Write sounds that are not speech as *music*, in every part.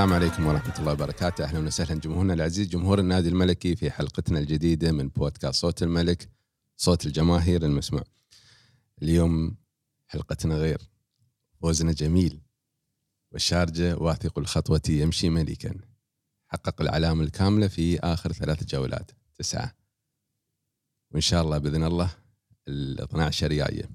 السلام عليكم ورحمة الله وبركاته. أهلا وسهلا جمهورنا العزيز جمهور النادي الملكي في حلقتنا الجديدة من بودكاست صوت الملك صوت الجماهير المسموع. اليوم حلقتنا غير. فوزنا جميل. والشارجة واثق الخطوة يمشي ملكا. حقق العلامة الكاملة في آخر ثلاث جولات تسعة. وإن شاء الله بإذن الله ال 12 جاية.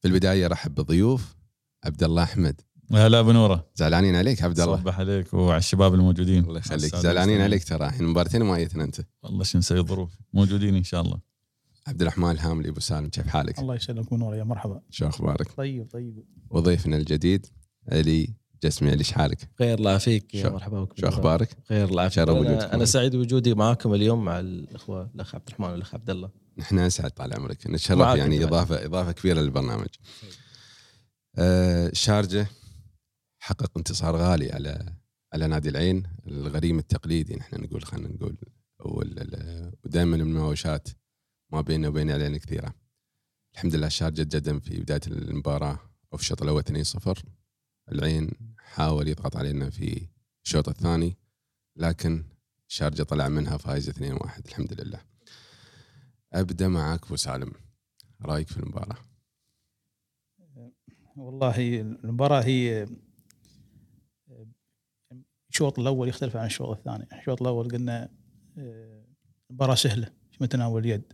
في البداية رحب بالضيوف عبد الله أحمد. هلا بنوره زعلانين عليك عبد الله صبح عليك وعلى الشباب الموجودين الله يخليك زعلانين. عليك ترى الحين مباراتين ما جيتنا أنت والله شو نسوي ظروف موجودين إن شاء الله عبد الرحمن الهاملي أبو سالم كيف حالك؟ الله يسلمك ونور يا مرحبا شو أخبارك؟ طيب طيب وضيفنا الجديد علي جسمي علي حالك؟ خير الله فيك يا مرحبا بك شو أخبارك؟ خير الله يعافيك. أنا, أنا سعيد بوجودي معاكم اليوم مع الاخوه الأخ عبد الرحمن والأخ عبد الله نحن اسعد طال عمرك نتشرف يعني. اضافه إضافة كبيرة للبرنامج. آه شارجة حقق انتصار غالي على على نادي العين الغريم التقليدي نحن نقول خلينا نقول ودائما المناوشات ما بيننا وبين العين كثيرة. الحمد لله الشارجه تقدم في بداية المباراة أو في الشوط الأول 2-0 العين حاول يضغط علينا في الشوط الثاني لكن الشارجه طلع منها فايز 2-1 الحمد لله. أبدأ معك أبو سالم رأيك في المباراة؟ والله المباراة هي الشوط الأول يختلف عن الشوط الثاني. الشوط الأول قلنا آه، مباراة سهلة في متناول اليد.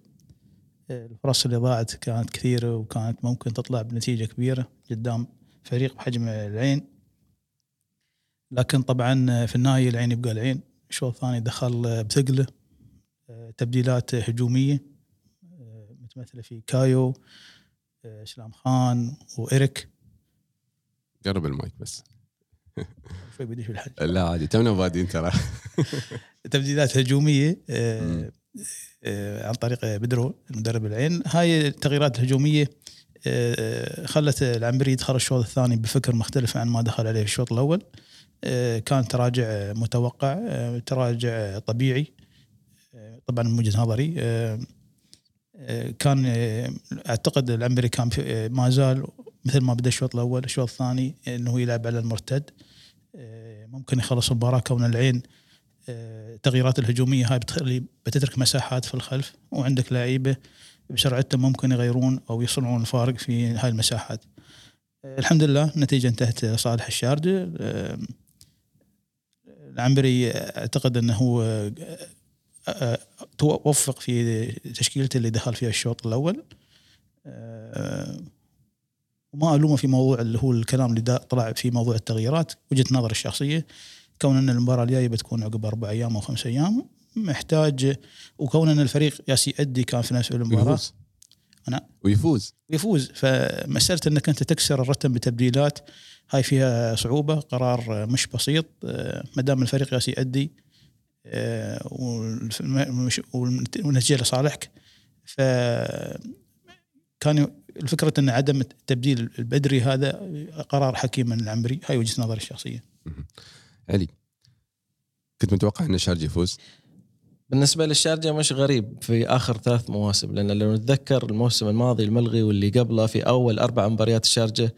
آه، الفرص اللي ضاعت كانت كثيرة وكانت ممكن تطلع بنتيجة كبيرة قدام فريق بحجم العين. لكن طبعا في النهاية العين يبقى العين. الشوط الثاني دخل بثقلة آه، تبديلات هجومية آه، متمثلة في كايو آه، إسلام خان وإيريك قرب المايك بس. شوي بديش بالحج لا عادي. تونا بادين ترى. *laughs* تبديلات هجومية آه،. آه، عن طريق بدرو المدرب العين. هاي التغييرات الهجومية آه، خلت العنبري يدخل الشوط الثاني بفكر مختلف عن ما دخل عليه الشوط الأول. كان تراجع متوقع تراجع طبيعي طبعا من وجهة نظري. كان أعتقد العنبري كان ما زال مثل ما بدأ الشوط الأول الشوط الثاني إنه يلعب على المرتد. آه، ممكن يخلص المباراه كون العين. آه، التغييرات الهجومية هاي بتخلي بتترك مساحات في الخلف وعندك لعيبة بسرعتهم ممكن يغيرون أو يصنعون الفارق في هاي المساحات. آه، الحمد لله النتيجة انتهت لصالح الشارجه العنبري أعتقد إنه هو توفق في تشكيلته اللي دخل فيها الشوط الأول. وما الومه في موضوع اللي هو الكلام اللي طلع في موضوع التغييرات وجهة نظر الشخصية كون إن المباراة الجاية بتكون عقب أربع أيام أو خمس أيام محتاج وكون إن الفريق ياس يأدي كان في نفس المباراة. ويفوز. أنا- ويفوز. يفوز فمسألة إنك أنت تكسر الرتم بتبديلات هاي فيها صعوبة قرار مش بسيط آه، ما دام الفريق ياس يأدي آه، والنتيجة لصالحك. ف كان الفكرة أن عدم التبديل البدري هذا قرار حكيم من العنبري هاي وجهة نظري الشخصية. علي كنت متوقع أن الشارجة يفوز؟ بالنسبة للشارجة مش غريب في آخر ثلاث مواسم لأن لو نتذكر الموسم الماضي الملغي واللي قبله في أول أربع مباريات الشارجة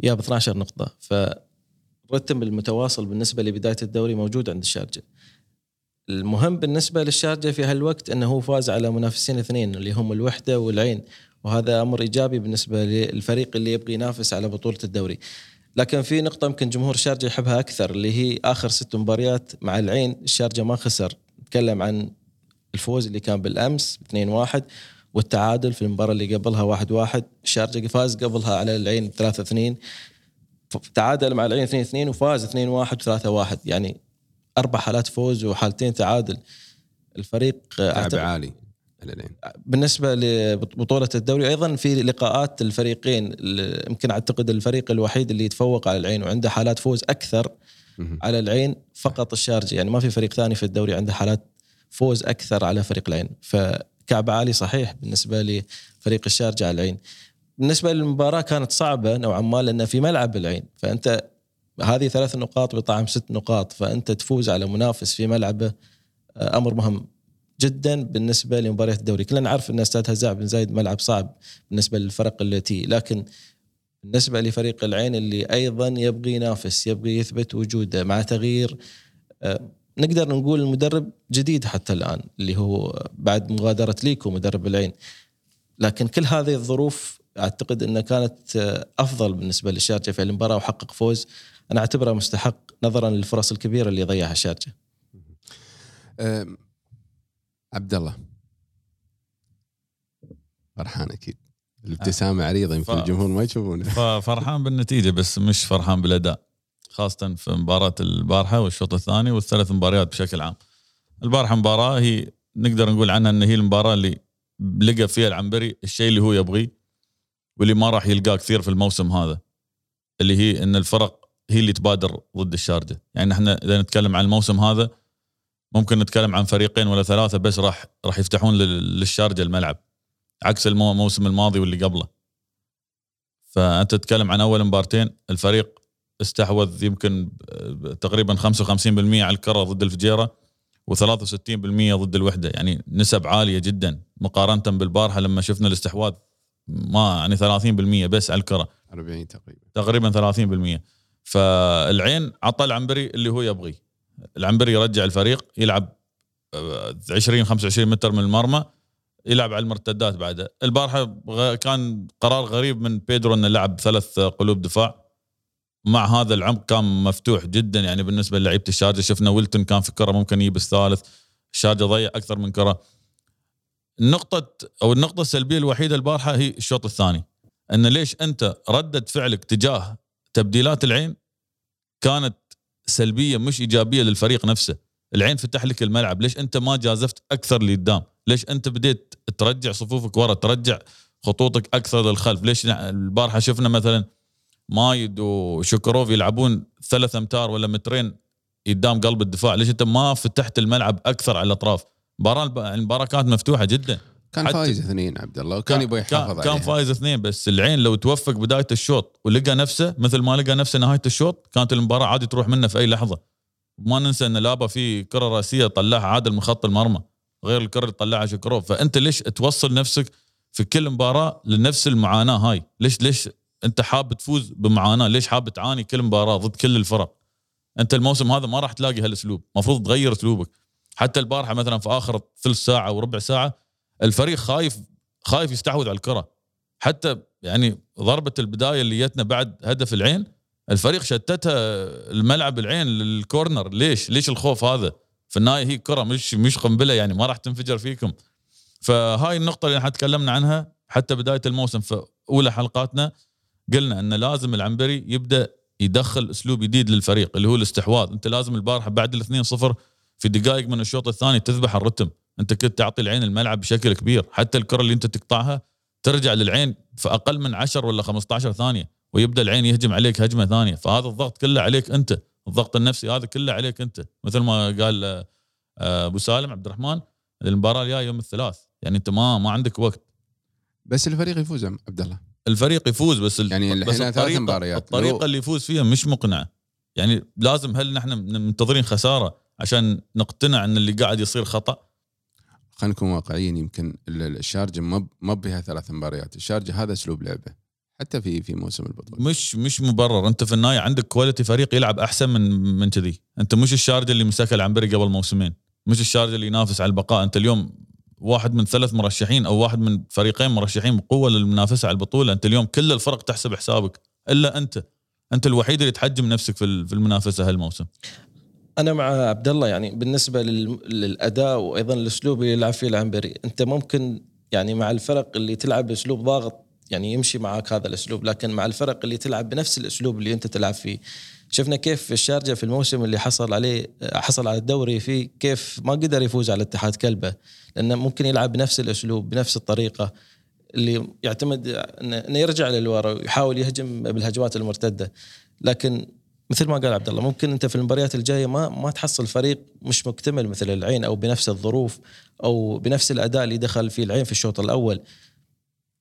جاب 12 نقطة. فالرتم المتواصل بالنسبة لبداية الدوري موجود عند الشارجة. المهم بالنسبة للشارجة في هالوقت أنه هو فاز على منافسين اثنين اللي هم الوحدة والعين. وهذا أمر إيجابي بالنسبة للفريق اللي يبغى ينافس على بطولة الدوري. لكن في نقطة يمكن جمهور الشارجه يحبها أكثر اللي هي آخر ست مباريات مع العين الشارجه ما خسر. نتكلم عن الفوز اللي كان بالأمس 2-1 والتعادل في المباراة اللي قبلها 1-1 الشارجه فاز قبلها على العين 3-2 ف- تعادل مع العين 2-2 وفاز 2-1 و3-1 يعني أربع حالات فوز وحالتين تعادل. الفريق لعب أعتقد- عالي. على العين بالنسبة لبطولة الدوري أيضا في لقاءات الفريقين ال- يمكن أعتقد الفريق الوحيد اللي يتفوق على العين وعنده حالات فوز أكثر. على العين فقط الشارجه يعني ما في فريق ثاني في الدوري عنده حالات فوز أكثر على فريق العين. فكعب عالي صحيح بالنسبة لفريق الشارجه على العين. بالنسبة للمباراة كانت صعبة نوعا ما لأن في ملعب العين. فأنت هذه ثلاث نقاط بطعم ست نقاط فأنت تفوز على منافس في ملعبه آه، أمر مهم. جدا بالنسبة لمباريات الدوري، كلنا نعرف أن استاد هزاع بن زايد ملعب صعب بالنسبة للفرق التي لكن بالنسبة لفريق العين اللي أيضا يبغي ينافس يبغي يثبت وجوده مع تغيير آه، نقدر نقول المدرب جديد حتى الآن اللي هو بعد مغادرة ليكو مدرب العين. لكن كل هذه الظروف أعتقد انها كانت آه، أفضل بالنسبة للشارجه في المباراة وحقق فوز. أنا أعتبره مستحق نظرا للفرص الكبيرة اللي ضيعها الشارجه عبد الله فرحان أكيد. الابتسامة عريضة يمكن ف- الجمهور ما يشوفونه. ففرحان بالنتيجة بس مش فرحان بالأداء خاصة في مباراة البارحة والشوط الثاني والثلاث مباريات بشكل عام. البارحة مباراة هي نقدر نقول عنها إن هي المباراة اللي لقى فيها العنبري الشيء اللي هو يبغيه واللي ما راح يلقاه كثير في الموسم هذا اللي هي إن الفرق هي اللي تبادر ضد الشارجه، يعني إحنا إذا نتكلم عن الموسم هذا ممكن نتكلم عن فريقين ولا ثلاثة بس راح راح يفتحون لل- للشارجة الملعب. عكس المو- الموسم الماضي واللي قبله. فأنت تتكلم عن أول مبارتين الفريق استحوذ يمكن تقريبا 55% على الكرة ضد الفجيرة و63% ضد الوحدة. يعني نسب عالية جدا مقارنة بالبارحة لما شفنا الاستحواذ ما يعني 30% بس على الكرة. 40 تقريبا. تقريبا 30% فالعين عطى العنبري اللي هو يبغيه. العنبري يرجع الفريق يلعب آه، 20 25 متر من المرمى يلعب على المرتدات بعده. البارحة كان قرار غريب من بيدرو إنه لعب ثلاث قلوب دفاع. مع هذا العمق كان مفتوح جدا يعني بالنسبة للعيبة الشارجة. شفنا ويلتون كان في كره ممكن يجيب الثالث. الشارجة ضيع أكثر من كرة. النقطة أو النقطة السلبية الوحيدة البارحة هي الشوط الثاني. ان ليش أنت ردة فعلك تجاه تبديلات العين كانت سلبية مش إيجابية للفريق نفسه. العين فتح لك الملعب. ليش أنت ما جازفت أكثر لقدام؟ ليش أنت بديت ترجع صفوفك ورا ترجع خطوطك أكثر للخلف؟ ليش البارحة شفنا مثلا مايد وشكروف يلعبون ثلاث أمتار ولا مترين قدام قلب الدفاع. ليش أنت ما فتحت الملعب أكثر على الأطراف؟ المباراة كانت مفتوحة جدا. كان فايز اثنين عبد الله وكان يبغى يحافظ كان, كان فايز اثنين بس العين لو توفق بداية الشوط ولقى نفسه مثل ما لقى نفسه نهاية الشوط كانت المباراة عادي تروح منه في أي لحظة. ما ننسى إن لابا في كرة راسيه طلعها عادل من خط المرمى غير الكرة اللي طلعها شكروف فأنت ليش توصل نفسك في كل مباراة لنفس المعاناة هاي؟ ليش ليش أنت حاب تفوز بمعاناة؟ ليش حاب تعاني كل مباراة ضد كل الفرق؟ أنت الموسم هذا ما راح تلاقي هالأسلوب المفروض تغير أسلوبك. حتى البارحة مثلا في آخر ثلث ساعة وربع ساعة الفريق خايف خايف يستحوذ على الكرة. حتى يعني ضربة البداية اللي جتنا بعد هدف العين الفريق شتتها الملعب العين للكورنر. ليش؟ ليش الخوف هذا؟ في النهاية هي كرة مش مش قنبلة يعني ما راح تنفجر فيكم. فهاي النقطة اللي إحنا تكلمنا عنها حتى بداية الموسم في أولى حلقاتنا قلنا إن لازم العنبري يبدأ يدخل أسلوب جديد للفريق اللي هو الاستحواذ. أنت لازم البارحة بعد الاثنين صفر في دقائق من الشوط الثاني تذبح الرتم. انت كنت تعطي العين الملعب بشكل كبير. حتى الكرة اللي انت تقطعها ترجع للعين في أقل من 10 ولا 15 ثانية ويبدأ العين يهجم عليك هجمة ثانية. فهذا الضغط كله عليك انت. الضغط النفسي هذا كله عليك انت. مثل ما قال آه، أبو سالم عبد الرحمن المباراة الجاية يوم الثلاث. يعني انت ما ما عندك وقت. بس الفريق يفوز عبد الله. الفريق يفوز بس يعني بس. الطريقة لو- اللي يفوز فيها مش مقنعة. يعني لازم هل نحن منتظرين خسارة؟ عشان نقتنع إن اللي قاعد يصير خطأ. خلينا نكون واقعيين يمكن ال- ال- الشارجة ما ما بها ثلاث مباريات. الشارجة هذا أسلوب لعبه حتى في في موسم البطولة. مش مش مبرر. أنت في النهاية عندك كواليتي فريق يلعب أحسن من من كذي. أنت مش الشارجة اللي مسكها العنبري قبل موسمين. مش الشارجة اللي ينافس على البقاء. أنت اليوم واحد من ثلاث مرشحين أو واحد من فريقين مرشحين بقوة للمنافسة على البطولة. أنت اليوم كل الفرق تحسب حسابك إلا أنت. أنت الوحيد اللي تحجم نفسك في المنافسة هالموسم. أنا مع عبد الله يعني بالنسبة لل- للأداء وأيضا الاسلوب اللي يلعب فيه العنبري أنت ممكن يعني مع الفرق اللي تلعب بأسلوب ضاغط يعني يمشي معك هذا الأسلوب لكن مع الفرق اللي تلعب بنفس الأسلوب اللي أنت تلعب فيه. شفنا كيف الشارجة في الموسم اللي حصل عليه حصل على الدوري فيه كيف ما قدر يفوز على اتحاد كلبه لأنه ممكن يلعب بنفس الأسلوب بنفس الطريقة اللي يعتمد إنه يرجع للورا ويحاول يهجم بالهجمات المرتدة. لكن مثل ما قال عبد الله ممكن أنت في المباريات الجاية ما ما تحصل فريق مش مكتمل مثل العين أو بنفس الظروف أو بنفس الأداء اللي دخل فيه العين في الشوط الأول.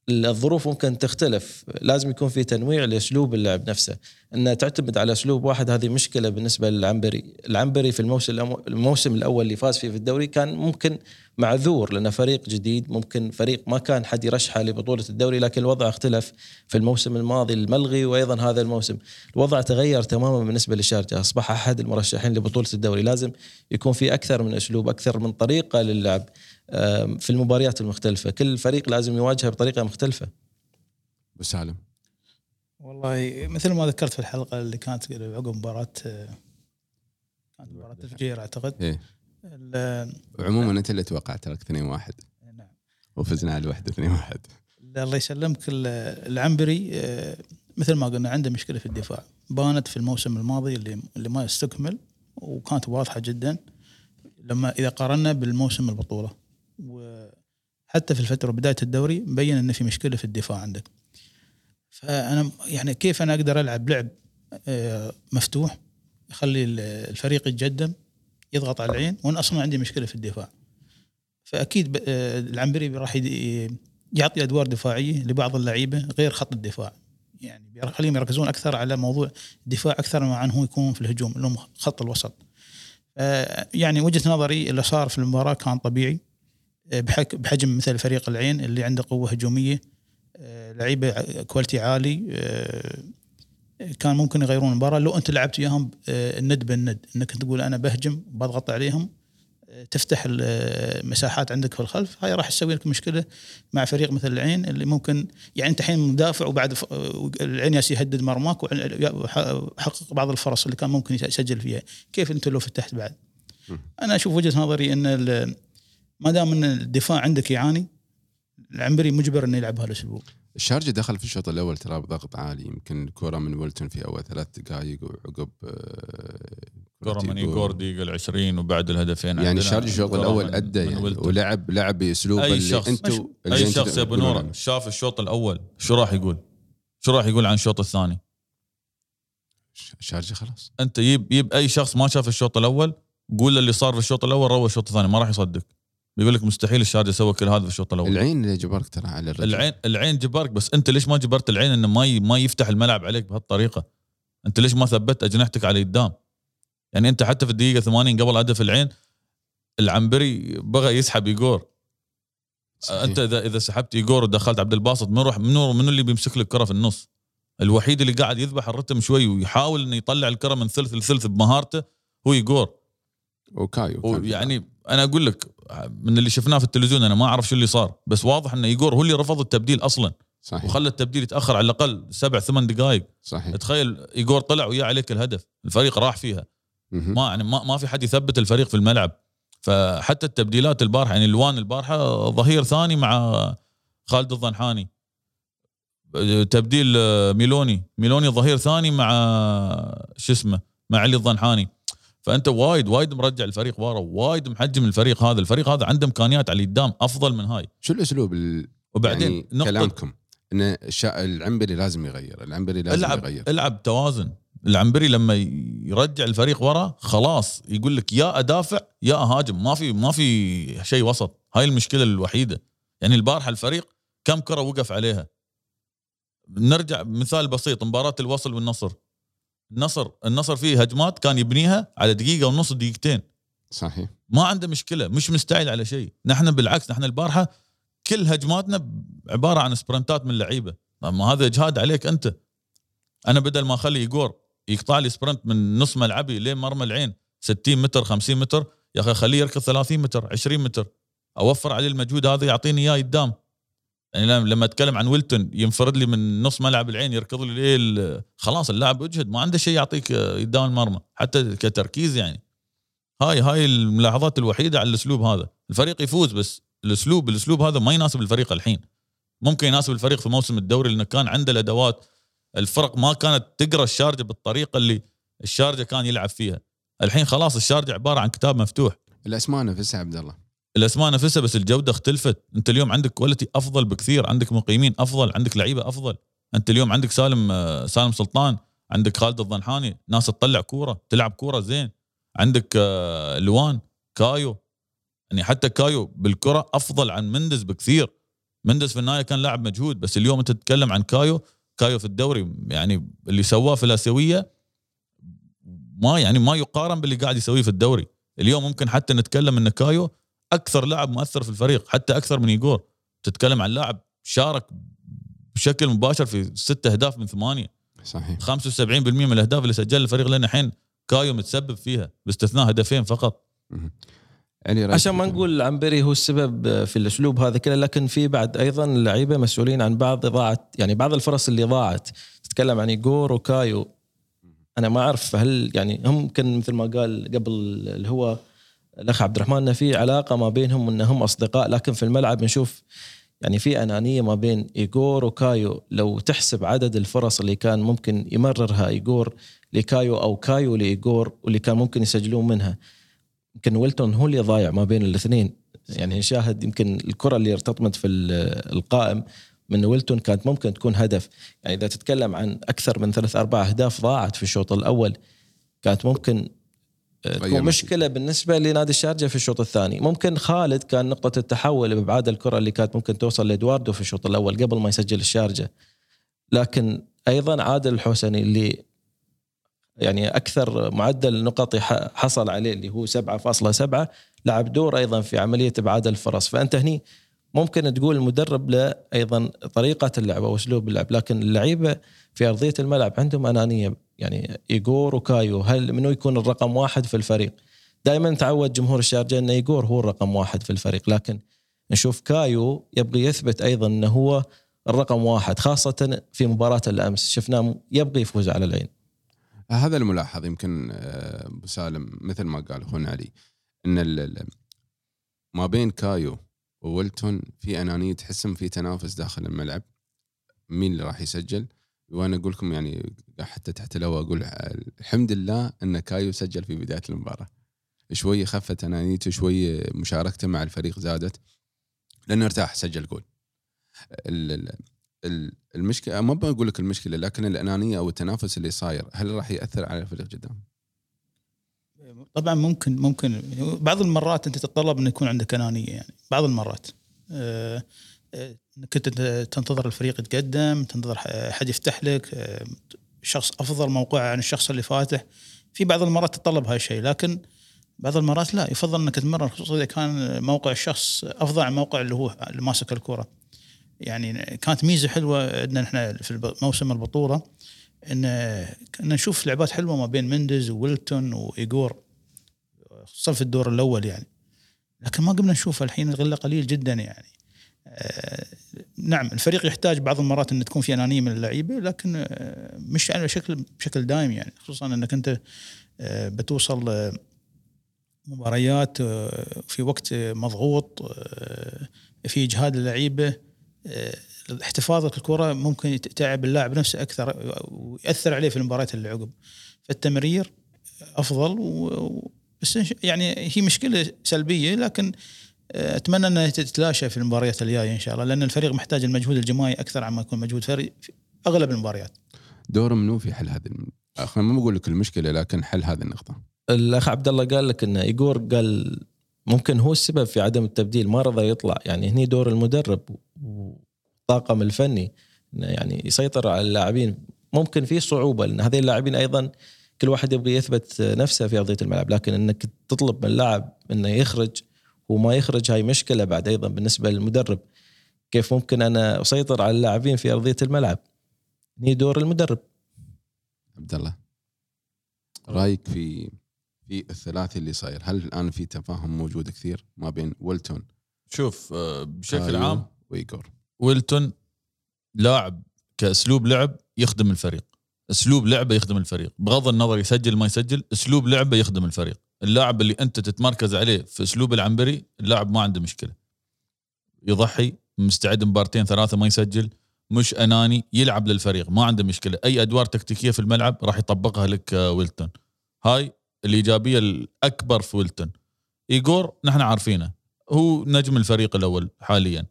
الظروف ممكن تختلف. لازم يكون في تنويع لأسلوب اللعب نفسه. ان تعتمد على أسلوب واحد هذه مشكلة بالنسبة للعنبري، العنبري في الموسم الموسم الأول اللي فاز فيه في الدوري كان ممكن معذور لأنه فريق جديد ممكن فريق ما كان حد يرشحه لبطولة الدوري لكن الوضع اختلف في الموسم الماضي الملغي وأيضا هذا الموسم، الوضع تغير تماما بالنسبة للشارجه، أصبح أحد المرشحين لبطولة الدوري، لازم يكون في أكثر من أسلوب، أكثر من طريقة للعب. في المباريات المختلفة، كل فريق لازم يواجهه بطريقة مختلفة. أبو سالم. والله مثل ما ذكرت في الحلقة اللي كانت عقب مباراة آه، كانت مباراة تفجير أعتقد. إيه. ال- عموما أنت اللي توقعت ترك 2 1 نعم. وفزنا على الوحده 2 1 الله يسلمك. ال- العنبري آه، مثل ما قلنا عنده مشكلة في الدفاع. بانت في الموسم الماضي اللي اللي ما استكمل وكانت واضحة جدا. لما إذا قارنا بالموسم البطولة. وحتى في الفترة بداية الدوري مبين إن في مشكلة في الدفاع عندك. فأنا يعني كيف أنا أقدر ألعب لعب آه، مفتوح يخلي ال- الفريق يتقدم يضغط على العين وأنا أصلا عندي مشكلة في الدفاع. فأكيد آه، العنبري راح يعطي أدوار دفاعية لبعض اللعيبة غير خط الدفاع. يعني بيخليهم يركزون أكثر على موضوع الدفاع أكثر ما عنه يكون في الهجوم اللي هم خط الوسط. آه، يعني وجهة نظري اللي صار في المباراة كان طبيعي. بحجم مثل فريق العين اللي عنده قوة هجومية آه، لعيبة كواليتي عالي آه، كان ممكن يغيرون المباراة. لو أنت لعبت وياهم آه، الند بالند إنك تقول أنا بهجم بضغط عليهم تفتح المساحات عندك في الخلف هاي راح تسوي لك مشكلة مع فريق مثل العين اللي ممكن يعني أنت الحين مدافع وبعد العين ياس يهدد مرماك وحقق بعض الفرص اللي كان ممكن يسجل فيها. كيف أنت لو فتحت بعد؟ أنا أشوف وجهة نظري إن ما دام إن الدفاع عندك يعاني العنبري مجبر إنه يلعب بهالاسلوب الشارجة دخل في الشوط الأول ترى بضغط عالي يمكن الكره من ويلتون في أول ثلاث دقائق وعقب آه، كره من يقول- ايجور دقيقة ال 20 وبعد الهدفين يعني الشارجة الشوط الأول أدى يعني ويلتون. ولعب لعب بأسلوب أي اللي شخص- اللي أي شخص يا أبو تقولون نور عنه. شاف الشوط الأول شو راح يقول؟ شو راح يقول عن الشوط الثاني؟ الشارجة خلاص أنت يب يب أي شخص ما شاف الشوط الأول قول له اللي صار في الشوط الأول روى الشوط الثاني ما راح يصدق بيقول لك مستحيل الشارجة سوى كل هذا في الشوط الأول. العين اللي جبرك ترى على الرجل. العين العين جبرك بس أنت ليش ما جبرت العين إنه ما ي- ما يفتح الملعب عليك بهالطريقة؟ أنت ليش ما ثبت أجنحتك على قدام يعني أنت حتى في الدقيقة 80 قبل هدف العين العنبري بغى يسحب ايجور صحيح. أنت اذا إذا سحبت ايجور ودخلت عبد الباسط من روح منو منو اللي بيمسك لك الكره في النص؟ الوحيد اللي قاعد يذبح الرتم شوي ويحاول إنه يطلع الكرة من ثلث لثلث بمهارته هو ايجور وكايو كان في يعني أنا أقول لك من اللي شفناه في التلفزيون أنا ما أعرف شو اللي صار بس واضح ان ايجور هو اللي رفض التبديل أصلا. صحيح. وخلى التبديل يتأخر على الأقل سبع ثمان دقائق صحيح. تخيل ايجور طلع ويا عليك الهدف الفريق راح فيها. ما يعني ما, ما في حد يثبت الفريق في الملعب. فحتى التبديلات البارحة يعني الوان البارحة ظهير ثاني مع خالد الضنحاني. تبديل ميلوني ميلوني ظهير ثاني مع شو اسمه مع علي الضنحاني. فأنت وايد وايد مرجع الفريق ورا وايد محجم الفريق هذا. الفريق هذا عنده إمكانيات على قدام أفضل من هاي. شو الأسلوب ال- وبعدين يعني نقطه كلامكم؟ ان الشا... العنبري لازم يغير العنبري لازم العب يغير. العب توازن. العنبري لما يرجع الفريق ورا خلاص يقول لك يا أدافع يا أهاجم. ما في ما في شيء وسط. هاي المشكلة الوحيدة. يعني البارحة الفريق كم كرة وقف عليها. نرجع مثال بسيط مباراة الوصل والنصر. النصر النصر فيه هجمات كان يبنيها على دقيقة ونص دقيقتين صحيح. ما عنده مشكلة مش مستعجل على شيء. نحن بالعكس نحن البارحة كل هجماتنا عبارة عن سبرنتات من اللعيبه ما هذا إجهاد عليك أنت. أنا بدل ما أخلي ايجور يقطع لي sprint من نص ملعبي لين مرمى العين 60 متر 50 متر يا أخي خليه يركض 30 متر 20 متر. أوفر عليه المجهود هذا يعطيني إياه قدام. يعني لما- أتكلم عن ويلتون ينفرد لي من نص ملعب العين يركض لي ليه ال- خلاص اللاعب أجهد ما عنده شيء يعطيك آه، قدام المرمى حتى كتركيز يعني. هاي هاي الملاحظات الوحيدة على الأسلوب هذا. الفريق يفوز بس الأسلوب الأسلوب هذا ما يناسب الفريق الحين. ممكن يناسب الفريق في موسم الدوري لأنه كان عنده الأدوات الفرق ما كانت تقرأ الشارجة بالطريقة اللي الشارجة كان يلعب فيها. الحين خلاص الشارجة عبارة عن كتاب مفتوح. الأسماء نفسها عبد الله. الأسماء نفسها بس الجودة اختلفت. أنت اليوم عندك quality أفضل بكثير. عندك مقيمين أفضل عندك لعيبة أفضل. أنت اليوم عندك سالم آه، سالم سلطان عندك خالد الضنحاني ناس تطلع كورة تلعب كورة زين. عندك آه، لوان كايو. يعني حتى كايو بالكرة أفضل عن مندز بكثير. مندز في النهاية كان لاعب مجهود بس اليوم أنت تتكلم عن كايو. كايو في الدوري يعني اللي سواه في الاسيويه ما يعني ما يقارن باللي قاعد يسويه في الدوري. اليوم ممكن حتى نتكلم إن كايو أكثر لاعب مؤثر في الفريق حتى أكثر من ايجور تتكلم عن لاعب شارك بشكل مباشر في ست أهداف من ثمانية. صحيح. 75% من الأهداف اللي سجلها الفريق لنا الحين كايو متسبب فيها باستثناء هدفين فقط. عشان ما نقول عنبري هو السبب في الأسلوب هذا كله لكن في بعد أيضا اللعيبه مسؤولين عن بعض إضاعة يعني بعض الفرص اللي ضاعت. تتكلم عن ايجور وكايو. أنا ما أعرف هل يعني هم يمكن مثل ما قال قبل اللي هو الأخ عبد الرحمن في علاقة ما بينهم انهم أصدقاء لكن في الملعب نشوف يعني في أنانية ما بين ايجور وكايو. لو تحسب عدد الفرص اللي كان ممكن يمررها ايجور لكايو أو كايو لايجور واللي كان ممكن يسجلون منها يمكن ويلتون هو اللي ضايع ما بين الاثنين. يعني نشاهد يمكن الكرة اللي ارتطمت في ال- القائم من ويلتون كانت ممكن تكون هدف. يعني إذا تتكلم عن أكثر من ثلاث أربع أهداف ضاعت في الشوط الأول كانت ممكن تكون مشكلة بالنسبة لنادي الشارجة في الشوط الثاني. ممكن خالد كان نقطة التحول بأبعاد الكرة اللي كانت ممكن توصل لإدواردو في الشوط الأول قبل ما يسجل الشارجة. لكن أيضا عادل الحسني اللي يعني أكثر معدل نقط ح- حصل عليه اللي هو 7.7 لعب دور أيضا في عملية إبعاد الفرص. فأنت هني ممكن تقول المدرب له أيضا طريقة اللعب أو اسلوب اللعب لكن اللعيبة في أرضية الملعب عندهم أنانية يعني ايجور وكايو هل منو يكون الرقم واحد في الفريق؟ دائما تعود جمهور الشارجه ان ايجور هو الرقم واحد في الفريق لكن نشوف كايو يبغى يثبت أيضا إنه هو الرقم واحد خاصة في مباراة الأمس شفناه يبغى يفوز على العين. هذا الملاحظ يمكن آه، أبو سالم مثل ما قال أخونا علي إن ما بين كايو وولتون في أنانية تحسهم في تنافس داخل الملعب مين اللي راح يسجل؟ وأنا أقول لكم يعني حتى تحت الهواء أقول الحمد لله أن كايو سجل في بداية المباراة. شوي خفت أنانيته شوي مشاركته مع الفريق زادت لأنه ارتاح سجل جول. ال- ال- ال- المشكلة ما بقول لك المشكلة لكن الأنانية أو التنافس اللي صاير هل راح يأثر على الفريق قدام؟ طبعا ممكن ممكن. بعض المرات أنت تتطلب إنه يكون عندك أنانية يعني بعض المرات. انت تنتظر الفريق يتقدم تنتظر حد يفتح لك آه، شخص أفضل موقع عن الشخص اللي فاتح. في بعض المرات تتطلب هاي الشيء لكن بعض المرات لا يفضل إنك تمرن خصوصا إذا كان موقع الشخص أفضل عن الموقع اللي هو اللي ماسك الكرة. يعني كانت ميزة حلوة عندنا إحنا في موسم البطولة إن كنا نشوف لعبات حلوة ما بين مندز وويلتون وايجور خصوصا في الدور الأول يعني. لكن ما قمنا نشوفها الحين الغله قليل جدا يعني. نعم الفريق يحتاج بعض المرات إن تكون في انانيه من اللعيبة لكن آه، مش على شكل بشكل دائم يعني خصوصا إنك أنت آه، بتوصل آه، مباريات آه، في وقت مضغوط آه، في إجهاد اللعيبة آه، احتفاظك الكره ممكن يتعب اللاعب نفسه أكثر ويأثر عليه في المباريات اللي عقب. فالتمرير أفضل و... بس يعني هي مشكلة سلبية لكن آه، أتمنى انها تتلاشى في المباريات الجاية إن شاء الله لأن الفريق محتاج المجهود الجماعي أكثر عما يكون مجهود فردي في أغلب المباريات. دور منو في حل هذه ما بقول لك المشكلة لكن حل هذه النقطة. الأخ عبد الله قال لك إن ايجور قال ممكن هو السبب في عدم التبديل ما رضى يطلع. يعني هني دور المدرب والطاقم الفني إنه يعني يسيطر على اللاعبين. ممكن في صعوبة لأن هذين اللاعبين أيضا كل واحد يبغى يثبت نفسه في أرضية الملعب لكن إنك تطلب من اللاعب إنه يخرج وما يخرج هاي مشكلة بعد أيضا بالنسبة للمدرب. كيف ممكن أنا أسيطر على اللاعبين في أرضية الملعب؟ هني دور المدرب. عبد الله رأيك في في الثلاثي اللي صاير؟ هل الآن في تفاهم موجود كثير ما بين ويلتون؟ شوف آه، بشكل عام وايجور ويلتون لاعب كأسلوب لعب يخدم الفريق. أسلوب لعبه يخدم الفريق. بغض النظر يسجل ما يسجل أسلوب لعبه يخدم الفريق. اللاعب اللي أنت تتمركز عليه في أسلوب العنبري اللاعب ما عنده مشكلة. يضحي مستعد مبارتين ثلاثة ما يسجل مش أناني يلعب للفريق ما عنده مشكلة. أي أدوار تكتيكية في الملعب راح يطبقها لك آه، ويلتون. هاي الإيجابية الأكبر في ويلتون. ايجور نحن عارفينه. هو نجم الفريق الأول حاليا.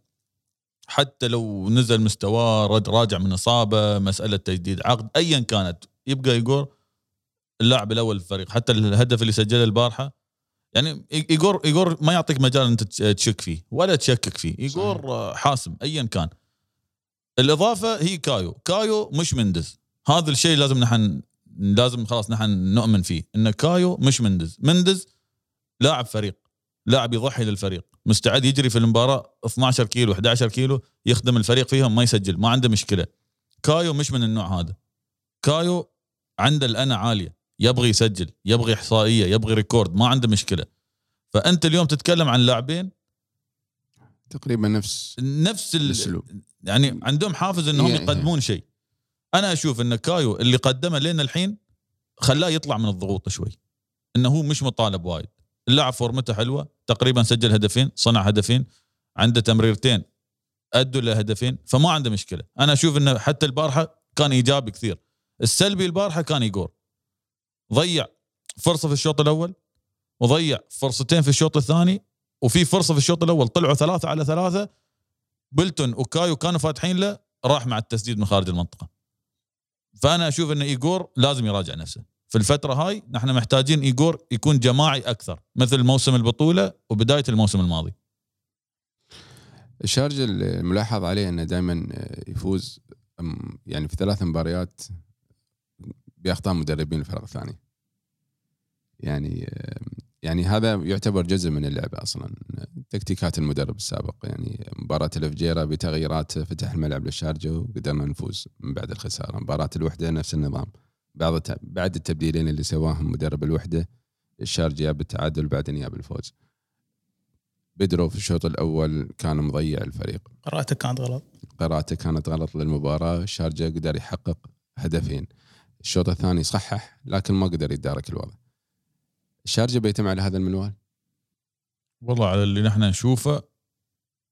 حتى لو نزل مستواه راجع من إصابة مسألة تجديد عقد ايا كانت يبقى ايجور اللاعب الأول في الفريق. حتى الهدف اللي سجله البارحة يعني ايجور ايجور ما يعطيك مجال أنت تشك فيه ولا تشكك فيه. ايجور حاسم ايا كان. الإضافة هي كايو. كايو مش مندز. هذا الشيء لازم نحن لازم خلاص نحن نؤمن فيه إن كايو مش مندز. مندز لاعب فريق. لاعب يضحي للفريق. مستعد يجري في المباراة 12 كيلو 11 كيلو يخدم الفريق فيهم ما يسجل. ما عنده مشكلة. كايو مش من النوع هذا. كايو عنده الأنا عالية. يبغي يسجل يبغي إحصائية يبغي record ما عنده مشكلة. فأنت اليوم تتكلم عن لاعبين؟ تقريبا نفس نفس ال... الأسلوب. يعني عندهم حافز إنهم يقدمون شيء. أنا أشوف إن كايو اللي قدمه لين الحين خلاه يطلع من الضغوط شوي. إنه هو مش مطالب وايد. اللاعب فورمته حلوة تقريبا سجل هدفين صنع هدفين عنده تمريرتين أدوا له هدفين فما عنده مشكلة. أنا أشوف إنه حتى البارحة كان إيجابي كثير. السلبي البارحة كان ايجور ضيع فرصة في الشوط الأول وضيع فرصتين في الشوط الثاني وفي فرصة في الشوط الأول. طلعوا ثلاثة على ثلاثة. ويلتون وكايو كانوا فاتحين له راح مع التسديد من خارج المنطقة. فأنا أشوف إن ايجور لازم يراجع نفسه. في الفترة هاي نحن محتاجين ايجور يكون جماعي أكثر مثل موسم البطولة وبداية الموسم الماضي. الشارجة الملاحظ عليه إنه دائما يفوز أم- يعني في ثلاث مباريات بأخطاء مدربين الفرق الثانية. يعني يعني هذا يعتبر جزء من اللعبه أصلا تكتيكات المدرب السابق. يعني مباراة الفجيره بتغييرات فتح الملعب للشارجه وقدرنا نفوز من بعد الخسارة، مباراة الوحدة نفس النظام. الت- بعد التبديلين اللي سواهم مدرب الوحدة الشارجه جاب التعادل بعدين جاب الفوز. بدرو في الشوط الأول كان مضيع الفريق. قراءتك كانت غلط. قراءته كانت غلط للمباراة. الشارجة قدر يحقق هدفين. الشوط الثاني صحح لكن ما قدر يتدارك الوضع. الشارجة بيتم على هذا المنوال؟ والله على اللي نحن نشوفه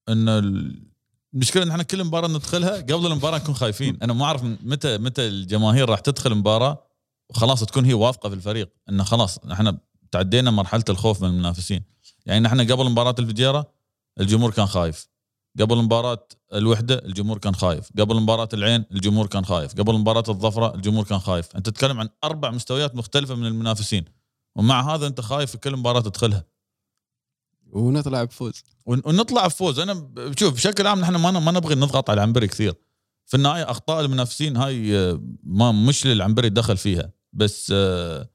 إن ال- المشكلة إن إحنا كل مباراة ندخلها قبل المباراة نكون خايفين. أنا ما أعرف متى متى الجماهير راح تدخل مباراة وخلاص تكون هي واثقة في الفريق انه خلاص إحنا تعدينا مرحلة الخوف من المنافسين. يعني نحن قبل مباراة الفجيره الجمهور كان خايف. قبل مباراة الوحدة الجمهور كان خايف. قبل مباراة العين الجمهور كان خايف. قبل مباراة الظفرة الجمهور كان خايف. أنت تتكلم عن أربع مستويات مختلفة من المنافسين. ومع هذا أنت خايف في كل مباراة تدخلها. ونطلع بفوز. ون- ونطلع بفوز. أنا شوف بشكل عام نحن ما ما نبغي نضغط على العنبري كثير. في النهاية أخطاء المنافسين هاي آه، ما مش للعنبري دخل فيها. بس آه،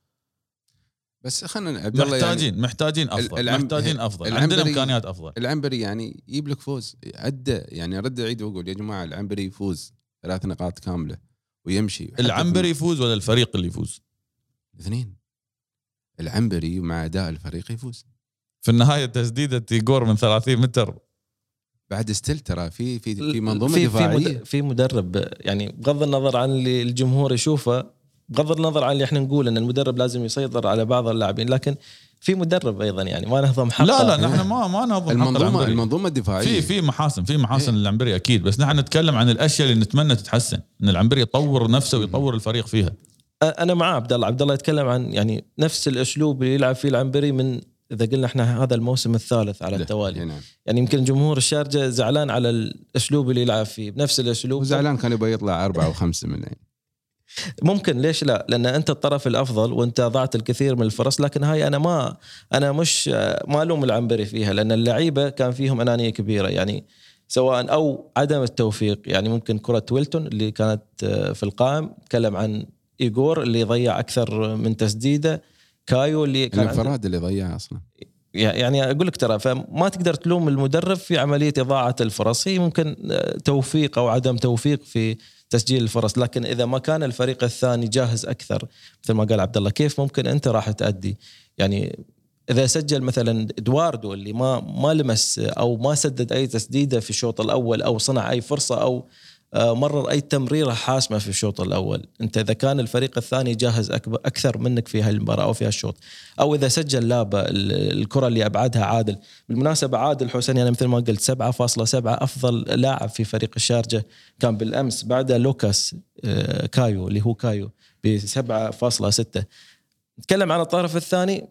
بس خلينا عبد الله محتاجين يعني محتاجين أفضل العم- محتاجين أفضل. العنبري- عندنا إمكانيات أفضل. العنبري يعني يجيب لك فوز. ادى يعني أرد أعيد وأقول يا جماعة العنبري يفوز ثلاث نقاط كاملة ويمشي العنبري يفوز ولا الفريق اللي يفوز؟ الاثنين العنبري مع أداء الفريق يفوز. في النهاية تسديده ايجور من 30 متر. بعد still ترى في في في منظومة في دفاعية. في مدرب يعني بغض النظر عن اللي الجمهور يشوفه بغض النظر عن اللي إحنا نقول إن المدرب لازم يسيطر على بعض اللاعبين لكن في مدرب أيضا يعني ما نهضم حقه. لا لا نحن ما ما نهضم حق المنظومه العنبري المنظومة الدفاعيه في في محاسن في محاسن إيه. للعنبري أكيد بس نحن نتكلم عن الأشياء اللي نتمنى تتحسن إن العنبري يطور نفسه ويطور الفريق فيها. أنا مع عبد الله عبد الله يتكلم عن يعني نفس الأسلوب اللي يلعب فيه العنبري من إذا قلنا إحنا هذا الموسم الثالث على التوالي. نعم يعني يمكن جمهور الشارجة زعلان على الأسلوب اللي يلعب فيه بنفس الأسلوب. وزعلان كان يبغى يطلع أربعة وخمسة من العين ممكن ليش لا؟ لأن أنت الطرف الأفضل وأنت ضعت الكثير من الفرص لكن هاي أنا ما أنا مش ما ألوم العنبري فيها لأن اللعيبة كان فيهم أنانية كبيرة. يعني سواء أو عدم التوفيق يعني ممكن كرة ويلتون اللي كانت في القائم تكلم عن ايجور اللي ضيع أكثر من تسديدة كايو اللي كان الانفراد اللي ضيعه أصلا. يعني أقول لك ترى فما تقدر تلوم المدرب في عملية إضاعة الفرص. هي ممكن توفيق أو عدم توفيق في تسجيل الفرص لكن إذا ما كان الفريق الثاني جاهز أكثر مثل ما قال عبد الله كيف ممكن أنت راح تأدي؟ يعني إذا سجل مثلا إدواردو اللي ما ما لمس أو ما سدد أي تسديدة في الشوط الأول أو صنع أي فرصة أو آه، مرر أي تمريرة حاسمة في الشوط الأول، أنت إذا كان الفريق الثاني جاهز أكثر منك في هالمباراه أو في هالشوط، أو إذا سجل لابا ال- الكرة اللي أبعدها عادل، بالمناسبة عادل حسين أنا مثل ما قلت 7.7 أفضل لاعب في فريق الشارجة. كان بالأمس بعد لوكاس آه، كايو اللي هو كايو ب 7.6 نتكلم عن الطرف الثاني.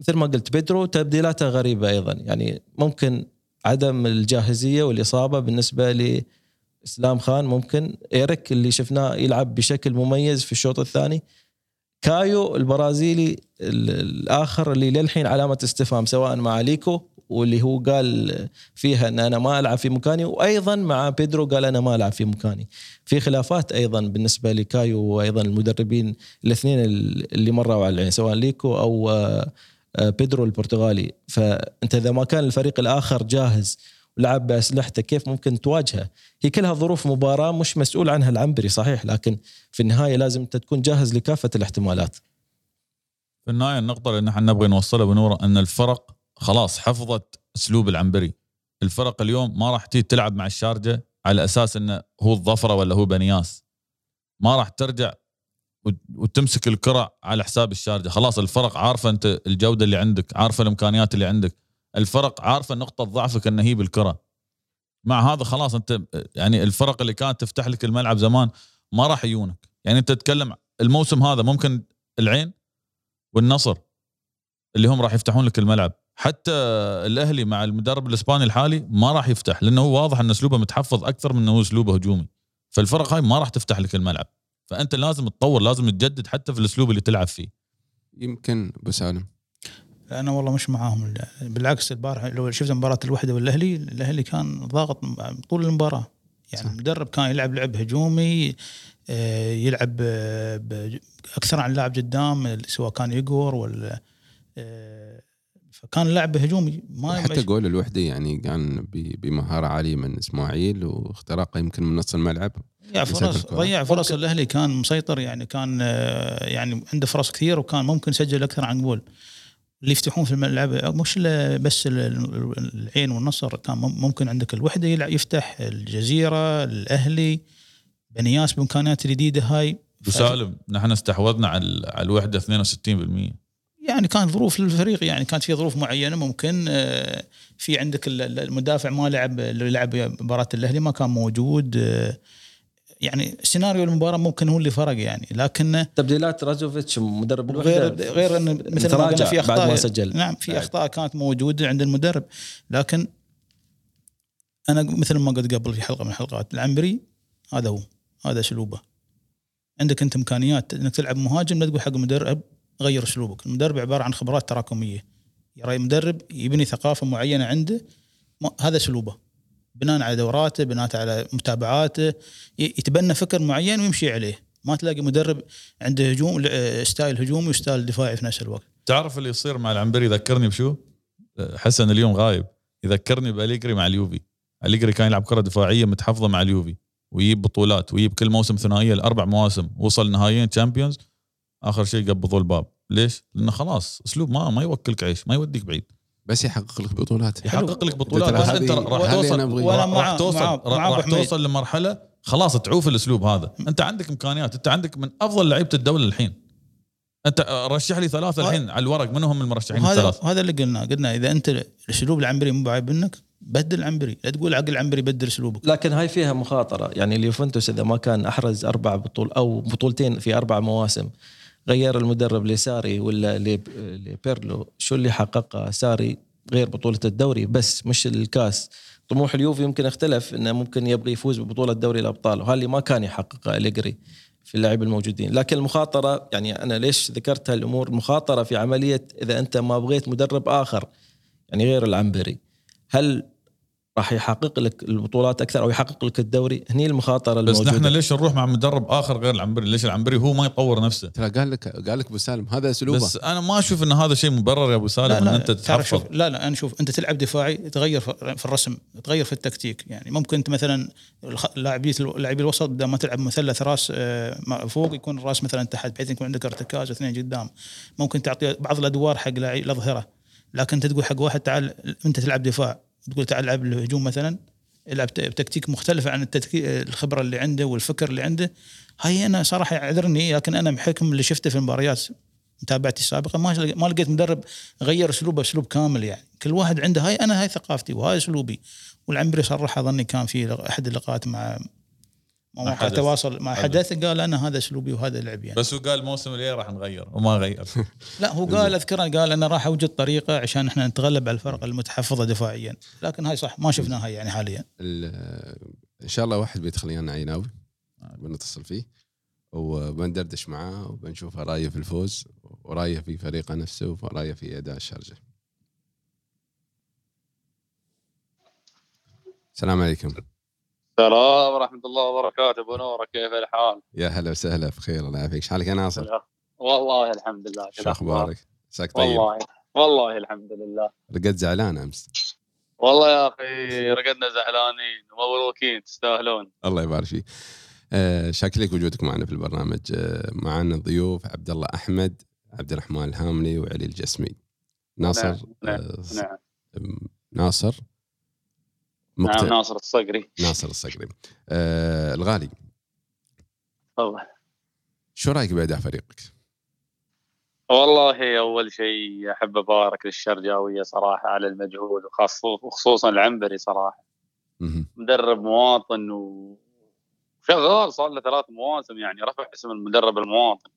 مثل ما قلت بيدرو تبديلاته غريبة أيضا. يعني ممكن عدم الجاهزية والإصابة بالنسبة إسلام خان ممكن إيريك اللي شفناه يلعب بشكل مميز في الشوط الثاني. كايو البرازيلي ال- الآخر اللي للحين علامة استفهام سواء مع ليكو واللي هو قال فيها إن أنا ما ألعب في مكاني وأيضا مع بيدرو قال أنا ما ألعب في مكاني. في خلافات أيضا بالنسبة لكايو وأيضا المدربين الاثنين اللي مروا على العين سواء ليكو أو آه، آه، بيدرو البرتغالي. فأنت إذا ما كان الفريق الآخر جاهز ولعب بأسلحته كيف ممكن تواجهه؟ هي كلها ظروف مباراة مش مسؤول عنها العنبري صحيح لكن في النهاية لازم أنت تكون جاهز لكافة الاحتمالات. في النهاية النقطة اللي نحن نبغي نوصلها بنورة إن الفرق خلاص حفظت أسلوب العنبري الفرق اليوم ما راح تيجي تلعب مع الشارجة على أساس إنه هو الظفرة ولا هو بنياس ما راح ترجع وتمسك الكرة على حساب الشارجة خلاص الفرق عارفة أنت الجودة اللي عندك عارفة الإمكانيات اللي عندك الفرق عارفة نقطة ضعفك إنه هي بالكرة. مع هذا خلاص أنت يعني الفرق اللي كانت تفتح لك الملعب زمان ما راح يجونك. يعني أنت تتكلم الموسم هذا ممكن العين والنصر اللي هم راح يفتحون لك الملعب. حتى الأهلي مع المدرب الإسباني الحالي ما راح يفتح لأنه هو واضح إن أسلوبه متحفظ أكثر من إنه أسلوبه هجومي. فالفرق هاي ما راح تفتح لك الملعب. فأنت لازم تطور لازم تجدد حتى في الأسلوب اللي تلعب فيه. يمكن ابو سالم أنا والله مش معاهم. بالعكس البارح لو شفت مباراة الوحدة والأهلي الأهلي كان ضاغط طول المباراة. يعني صح. المدرب كان يلعب لعب هجومي آه، يلعب آه، أكثر عن لاعب قدام سواء كان يقور ولا آه، فكان لعب هجومي. ما حتى جول الوحدة يعني كان بمهارة عالية من إسماعيل واختراقه يمكن من نص الملعب. ضيع فرص ضيع فرص الأهلي كان مسيطر يعني كان يعني عنده فرص كثير وكان ممكن يسجل أكثر عن جول. اللي يفتحون في الملعب مش بس العين والنصر كان ممكن عندك الوحدة يفتح الجزيرة الأهلي بنياس بإمكانيات الجديده هاي. وسالم نحن استحوذنا على على الوحدة 62% يعني كان ظروف للفريق يعني كانت في ظروف معينة ممكن آه، في عندك المدافع ما لعب اللي لعب مباراة الأهلي ما كان موجود آه، يعني سيناريو المباراة ممكن هو اللي فرق يعني لكن تبديلات رازوفيتش مدرب غير غير انه مثل ما قلنا في اخطاء بعد ما سجل. نعم في أخطاء كانت موجودة عند المدرب. لكن أنا مثل ما قلت قبل في حلقة من الحلقات العنبري هذا هو هذا اسلوبه عندك أنت إمكانيات إنك تلعب مهاجم لا تقول حق المدرب غير اسلوبك المدرب عبارة عن خبرات تراكمية. يرى المدرب يبني ثقافة معينة عنده هذا اسلوبه بناء على دوراته بناء على متابعاته يتبنى فكر معين ويمشي عليه. ما تلاقي مدرب عنده هجوم style هجومي و style دفاعي في نفس الوقت. تعرف اللي يصير مع العنبري يذكرني بشو؟ حسن اليوم غايب. يذكرني بأليجري مع اليوفي. أليجري كان يلعب كرة دفاعية متحفظة مع اليوفي. ويجيب بطولات ويجيب كل موسم ثنائية لأربع مواسم. وصل نهائيين تشامبيونز آخر شيء قبضوا الباب ليش؟ لأنه خلاص أسلوب ما ما يوكلك عيش ما يوديك بعيد. بس يحقق لك بطولات. يحقق لك بطولات. بس أنت راح توصل راح توصل راح توصل لمرحلة خلاص تعوف الأسلوب هذا. أنت عندك إمكانيات. أنت عندك من أفضل لعيبة الدولة الحين. أنت رشح لي ثلاثة الحين على الورق. من هم المرشحين الثلاثة؟ هذا اللي قلنا قلنا إذا أنت الأسلوب العنبري مو بعيب منك بدل العنبري لا تقول عقل العنبري بدل أسلوبك. لكن هاي فيها مخاطرة. يعني اليوفنتوس إذا ما كان أحرز أربع بطول أو بطولتين في أربع مواسم غير المدرب لساري ولا لبيرلو شو اللي حققه ساري غير بطولة الدوري؟ بس مش الكاس. طموح اليوفي يمكن اختلف إنه ممكن يبغى يفوز ببطولة دوري الأبطال وهذا اللي ما كان يحققه أليجري في اللاعبين الموجودين. لكن المخاطرة يعني أنا ليش ذكرت هالأمور؟ المخاطرة في عملية إذا أنت ما بغيت مدرب آخر يعني غير العنبري. هل راح يحقق لك البطولات أكثر أو يحقق لك الدوري. هني المخاطرة بس الموجودة. نحن ليش نروح مع مدرب آخر غير العنبري؟ ليش العنبري هو ما يطور نفسه؟ ترى قال لك قال لك أبو سالم هذا أسلوبه. بس أنا ما أشوف إن هذا شيء مبرر يا أبو سالم لا لا إن أنت تحفظ. لا لا أنا شوف أنت تلعب دفاعي تغير في الرسم تغير في التكتيك. يعني ممكن أنت مثلا لاعبي لاعبي الوسط ما تلعب مثلث راس آه، فوق يكون الراس مثلا تحت بحيث يكون عندك ارتكاز واثنين قدام. ممكن تعطي بعض الأدوار حق الأظهرة. لكن أنت تقول حق واحد تعال أنت تلعب دفاع. تقول تعال العب الهجوم مثلا يلعب بتكتيك مختلفة عن التكتيك الخبرة اللي عنده والفكر اللي عنده. هاي أنا صراحة يعذرني لكن أنا بحكم اللي شفته في المباريات متابعتي السابقة ما ما لقيت مدرب غير أسلوبه أسلوب كامل يعني. كل واحد عنده هاي أنا هاي ثقافتي وهاي أسلوبي. والعنبري صرح أظني كان في أحد اللقاءات مع مواقع التواصل مع حدث. قال أنا هذا أسلوبي وهذا لعبي يعني. بس هو قال الموسم الجاي راح نغير وما غير. *laughs* لا هو قال اذكره قال أنا راح أوجد طريقة عشان إحنا نتغلب على الفرق المتحفظة دفاعيا. لكن هاي صح ما شفناها يعني حاليا. إن شاء الله واحد بيدخل لنا عيناوي بنتصل فيه وبندردش معاه وبنشوف رأيه في الفوز ورأيه في فريقه نفسه ورأيه في أداء الشارجة. السلام عليكم. السلام ورحمة الله وبركاته. أبو نوره كيف الحال؟ يا هلا وسهلا بخير الله يعافيك. إيش حالك يا ناصر؟ والله الحمد لله شو أخبارك؟ عساك طيب. والله والله الحمد لله. رقدت زعلان أمس. والله يا أخي رقدنا زعلانين مبروكين تستاهلون. الله يبارك فيك. آه شاكر لك وجودك معنا في البرنامج. آه معنا الضيوف عبد الله أحمد عبد الرحمن الهاملي وعلي الجسمي. ناصر نعم آه نعم. ناصر نعم مقتل ناصر الصقري. ناصر الصقري. آه الغالي. والله شو رأيك بأداء فريقك؟ والله أول شيء أحب أبارك للشرجاويه صراحة على المجهود وخصوصا العنبري صراحة. مدرب مواطن وشغال صار له ثلاث مواسم يعني رفع اسم المدرب المواطن.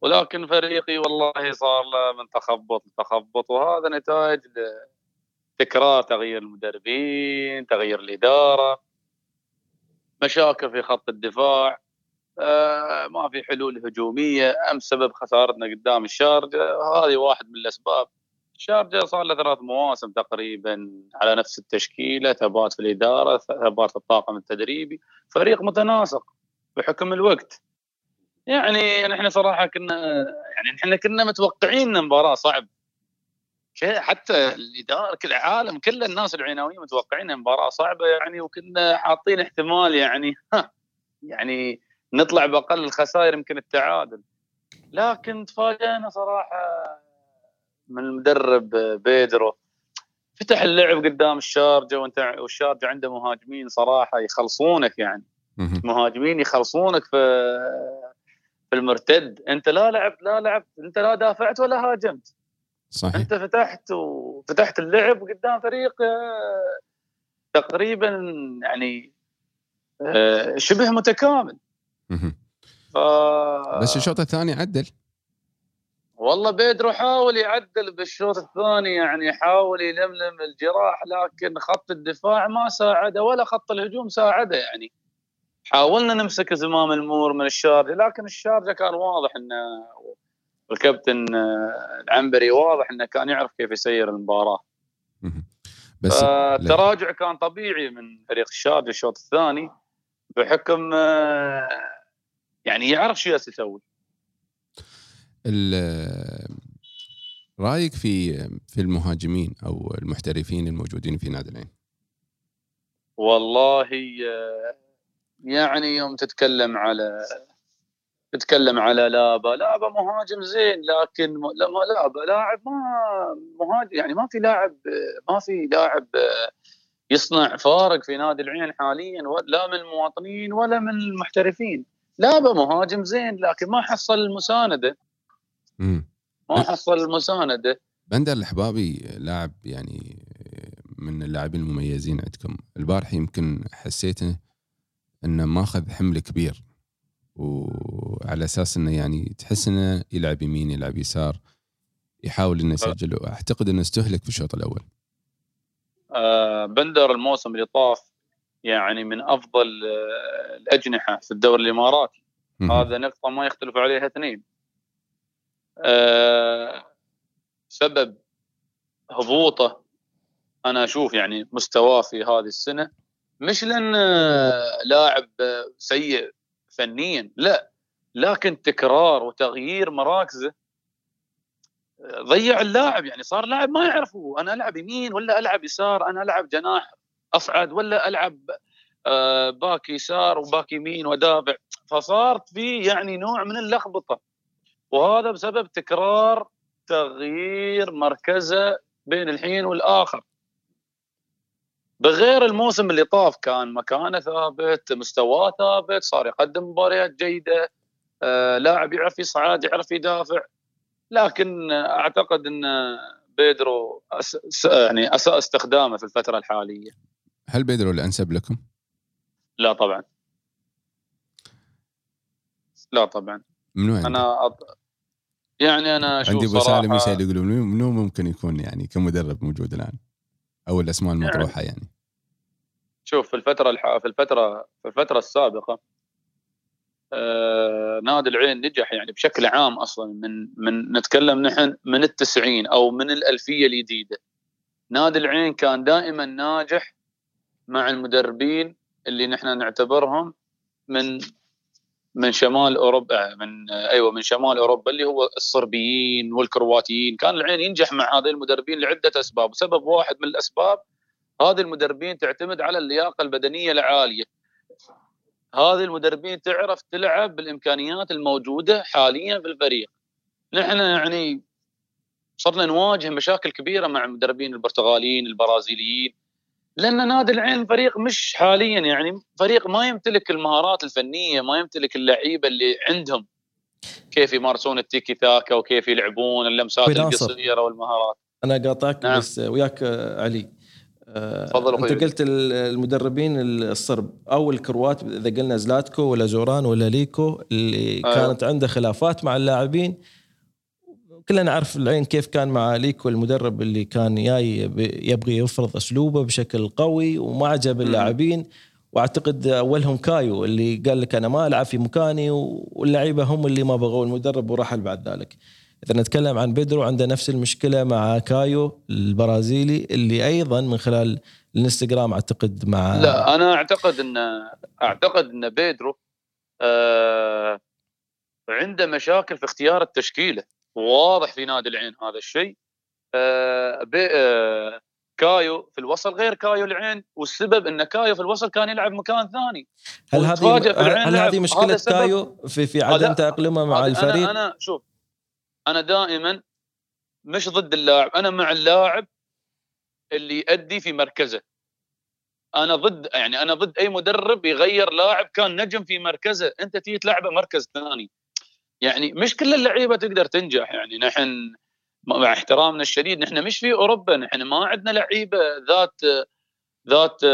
ولكن فريقي والله صار له من تخبط لتخبط وهذا نتائج ل- تكرار تغيير المدربين تغيير الإدارة مشاكل في خط الدفاع آه، ما في حلول هجومية أم سبب خسارتنا قدام الشارجة هذه واحد من الأسباب. الشارجة صار له ثلاث مواسم تقريبا على نفس التشكيله ثبات في الإدارة ثبات في الطاقم التدريبي فريق متناسق بحكم الوقت. يعني نحن صراحة كنا يعني نحن كنا متوقعين مباراه صعب. شيء حتى الإدارة كل العالم كل الناس العناويين متوقعين مباراة صعبة يعني وكنا حاطين احتمال يعني ها يعني نطلع بأقل الخسائر يمكن التعادل. لكن تفاجئنا صراحة من المدرب بيدرو. فتح اللعب قدام الشارجة وانت والشارجة عنده مهاجمين صراحة يخلصونك يعني. مهاجمين يخلصونك في في المرتد. انت لا لعبت لا لعبت انت لا دافعت ولا هاجمت. صحيح. أنت فتحت وفتحت اللعب قدام فريق آه، تقريبا يعني آه، شبه متكامل. ف بس الشوط الثاني عدل. والله بيدرو حاول يعدل بالشوط الثاني يعني حاول يلملم الجراح لكن خط الدفاع ما ساعده ولا خط الهجوم ساعده يعني. حاولنا نمسك زمام المور من الشارجة لكن الشارجة كان واضح إنه الكابتن آه، العنبري واضح إنه كان يعرف كيف يسير المباراة. بس التراجع كان طبيعي من فريق الشارجه الشوط الثاني بحكم آه، يعني يعرف شو يسوي. رأيك في في المهاجمين أو المحترفين الموجودين في نادي العين؟ والله آه، يعني يوم تتكلم على تتكلم على لابا. لابا مهاجم زين لكن م- لا- ما لابا لاعب ما مهاجم يعني ما في لاعب ما في لاعب يصنع فارق في نادي العين حاليا لا من المواطنين ولا من المحترفين. لابا مهاجم زين لكن ما حصل المسانده مم. ما حصل المسانده بندر الحبابي لاعب يعني من اللاعبين المميزين عندكم. البارح يمكن حسيته إنه ماخذ حمل كبير. وعلى أساس إنه يعني تحس إنه يلعب يمين يلعب يسار يحاول إنه يسجل. أعتقد إنه استهلك في الشوط الأول. آه، بندر الموسم اللي طاف يعني من أفضل آه، الأجنحة في الدوري الاماراتي. هذا نقطة ما يختلف عليها اثنين. آه، سبب هبوطه أنا أشوف يعني مستواه في هذه السنة مش لأن آه، لاعب آه، سيء فنيا. لا لكن تكرار وتغيير مراكزه ضيع اللاعب. يعني صار لاعب ما يعرفه أنا ألعب يمين ولا ألعب يسار أنا ألعب جناح أصعد ولا ألعب آه، باك يسار وباك يمين ودافع. فصارت في يعني نوع من اللخبطة. وهذا بسبب تكرار تغيير مركزة بين الحين والآخر. بغير الموسم اللي طاف كان مكانه ثابت مستواه ثابت صار يقدم مباريات جيدة آه لاعب يعرف يصعد يعرف يدافع لكن أعتقد إن بيدرو أس يعني أساء استخدامه في الفترة الحالية هل بيدرو الأنسب لكم؟ لا طبعا لا طبعا منو عندك؟ أنا أط... يعني أنا أشوف عندي أبو سالم يسأل يقول منو ممكن يكون يعني كمدرب موجود الآن؟ أو الأسماء المطروحة يعني. شوف في الفترة الح... في الفترة في الفترة السابقة آه... نادي العين نجح يعني بشكل عام أصلا من من نتكلم نحن من التسعين أو من الألفية الجديدة. نادي العين كان دائما ناجح مع المدربين اللي نحن نعتبرهم من من شمال أوروبا من أيوه من شمال أوروبا اللي هو الصربيين والكرواتيين. كان العين ينجح مع هذه المدربين لعدة أسباب. سبب واحد من الأسباب هذه المدربين تعتمد على اللياقة البدنية العالية. هذه المدربين تعرف تلعب بالإمكانيات الموجودة حاليا في الفريق. نحن يعني صرنا نواجه مشاكل كبيرة مع المدربين البرتغاليين البرازيليين. لأن نادي العين فريق مش حاليا يعني فريق ما يمتلك المهارات الفنية ما يمتلك اللعيبة اللي عندهم كيف يمارسون التيكي تاكا وكيف يلعبون اللمسات. القصيرة والمهارات أنا قاطعك نعم. بس وياك آه، علي آه، تفضل. أنت قلت ال- المدربين الصرب أو الكروات إذا قلنا زلاتكو ولا زوران ولا ليكو اللي أيوة. كانت عنده خلافات مع اللاعبين كلنا نعرف العين كيف كان مع ليكو المدرب اللي كان جاي يبغي يفرض أسلوبه بشكل قوي وما عجب اللاعبين. وأعتقد أولهم كايو اللي قال لك أنا ما ألعب في مكاني واللعيبة هم اللي ما بغوا المدرب ورحل بعد ذلك. إذا نتكلم عن بيدرو عنده نفس المشكلة مع كايو البرازيلي اللي أيضا من خلال الانستغرام أعتقد مع لا أنا أعتقد ان أعتقد إن بيدرو آه عنده مشاكل في اختيار التشكيلة. واضح في نادي العين هذا الشيء. آه آه كايو في الوصل غير كايو العين والسبب إن كايو في الوصل كان يلعب مكان ثاني. هل هذه هل. هذه مشكلة كايو في في عدم تأقلمه مع الفريق؟ أنا أنا شوف أنا دائما مش ضد اللاعب. أنا مع اللاعب اللي يؤدي في مركزه. أنا ضد يعني أنا ضد أي مدرب يغير لاعب كان نجم في مركزه. أنت تيجي تلعبه مركز ثاني. يعني مش كل اللعيبة تقدر تنجح يعني نحن مع احترامنا الشديد نحن مش في أوروبا نحن ما عندنا لعيبة ذات ذات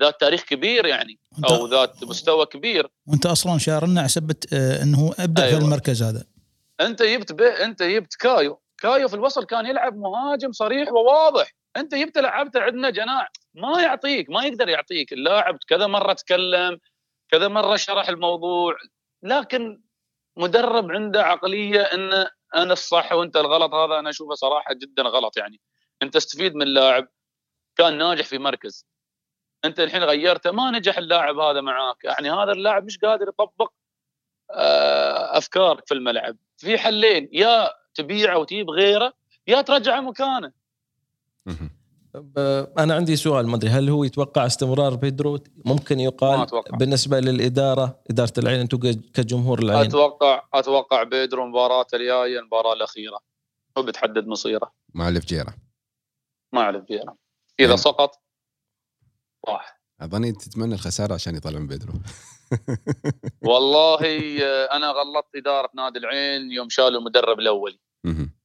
ذات تاريخ كبير يعني أو ذات مستوى كبير. وأنت أصلا شارنا عسبت آه، إنه أبدأ أيوة. في المركز هذا. أنت جبت. أنت جبت كايو. كايو في الوصل كان يلعب مهاجم صريح وواضح. أنت جبت لعبته عندنا جناح. ما يعطيك ما يقدر يعطيك. اللاعب كذا مرة تكلم كذا مرة شرح الموضوع. لكن مدرب عنده عقلية إن أنا الصح وأنت الغلط هذا أنا أشوفه صراحة جدا غلط يعني. أنت استفيد من لاعب كان ناجح في مركز. أنت الحين غيرته ما نجح اللاعب هذا معاك. يعني هذا اللاعب مش قادر يطبق آه، أفكارك في الملعب. في حلين يا تبيعه وتجيب غيره يا ترجعه مكانه. أنا عندي سؤال ما أدري هل هو يتوقع استمرار بيدرو؟ ممكن ما يقال أتوقع. بالنسبة للإدارة إدارة العين أنتم كجمهور العين. أتوقع أتوقع بيدرو مباراة الجاية المباراة الأخيرة. هو بتحدد مصيره. مع الفجيره ما أعرف فيها إذا يعني- سقط راح. أظني تتمنى الخسارة عشان يطلع من بيدرو. *laughs* والله آه، أنا غلطت إدارة نادي العين يوم شالوا المدرب الاولي مهم.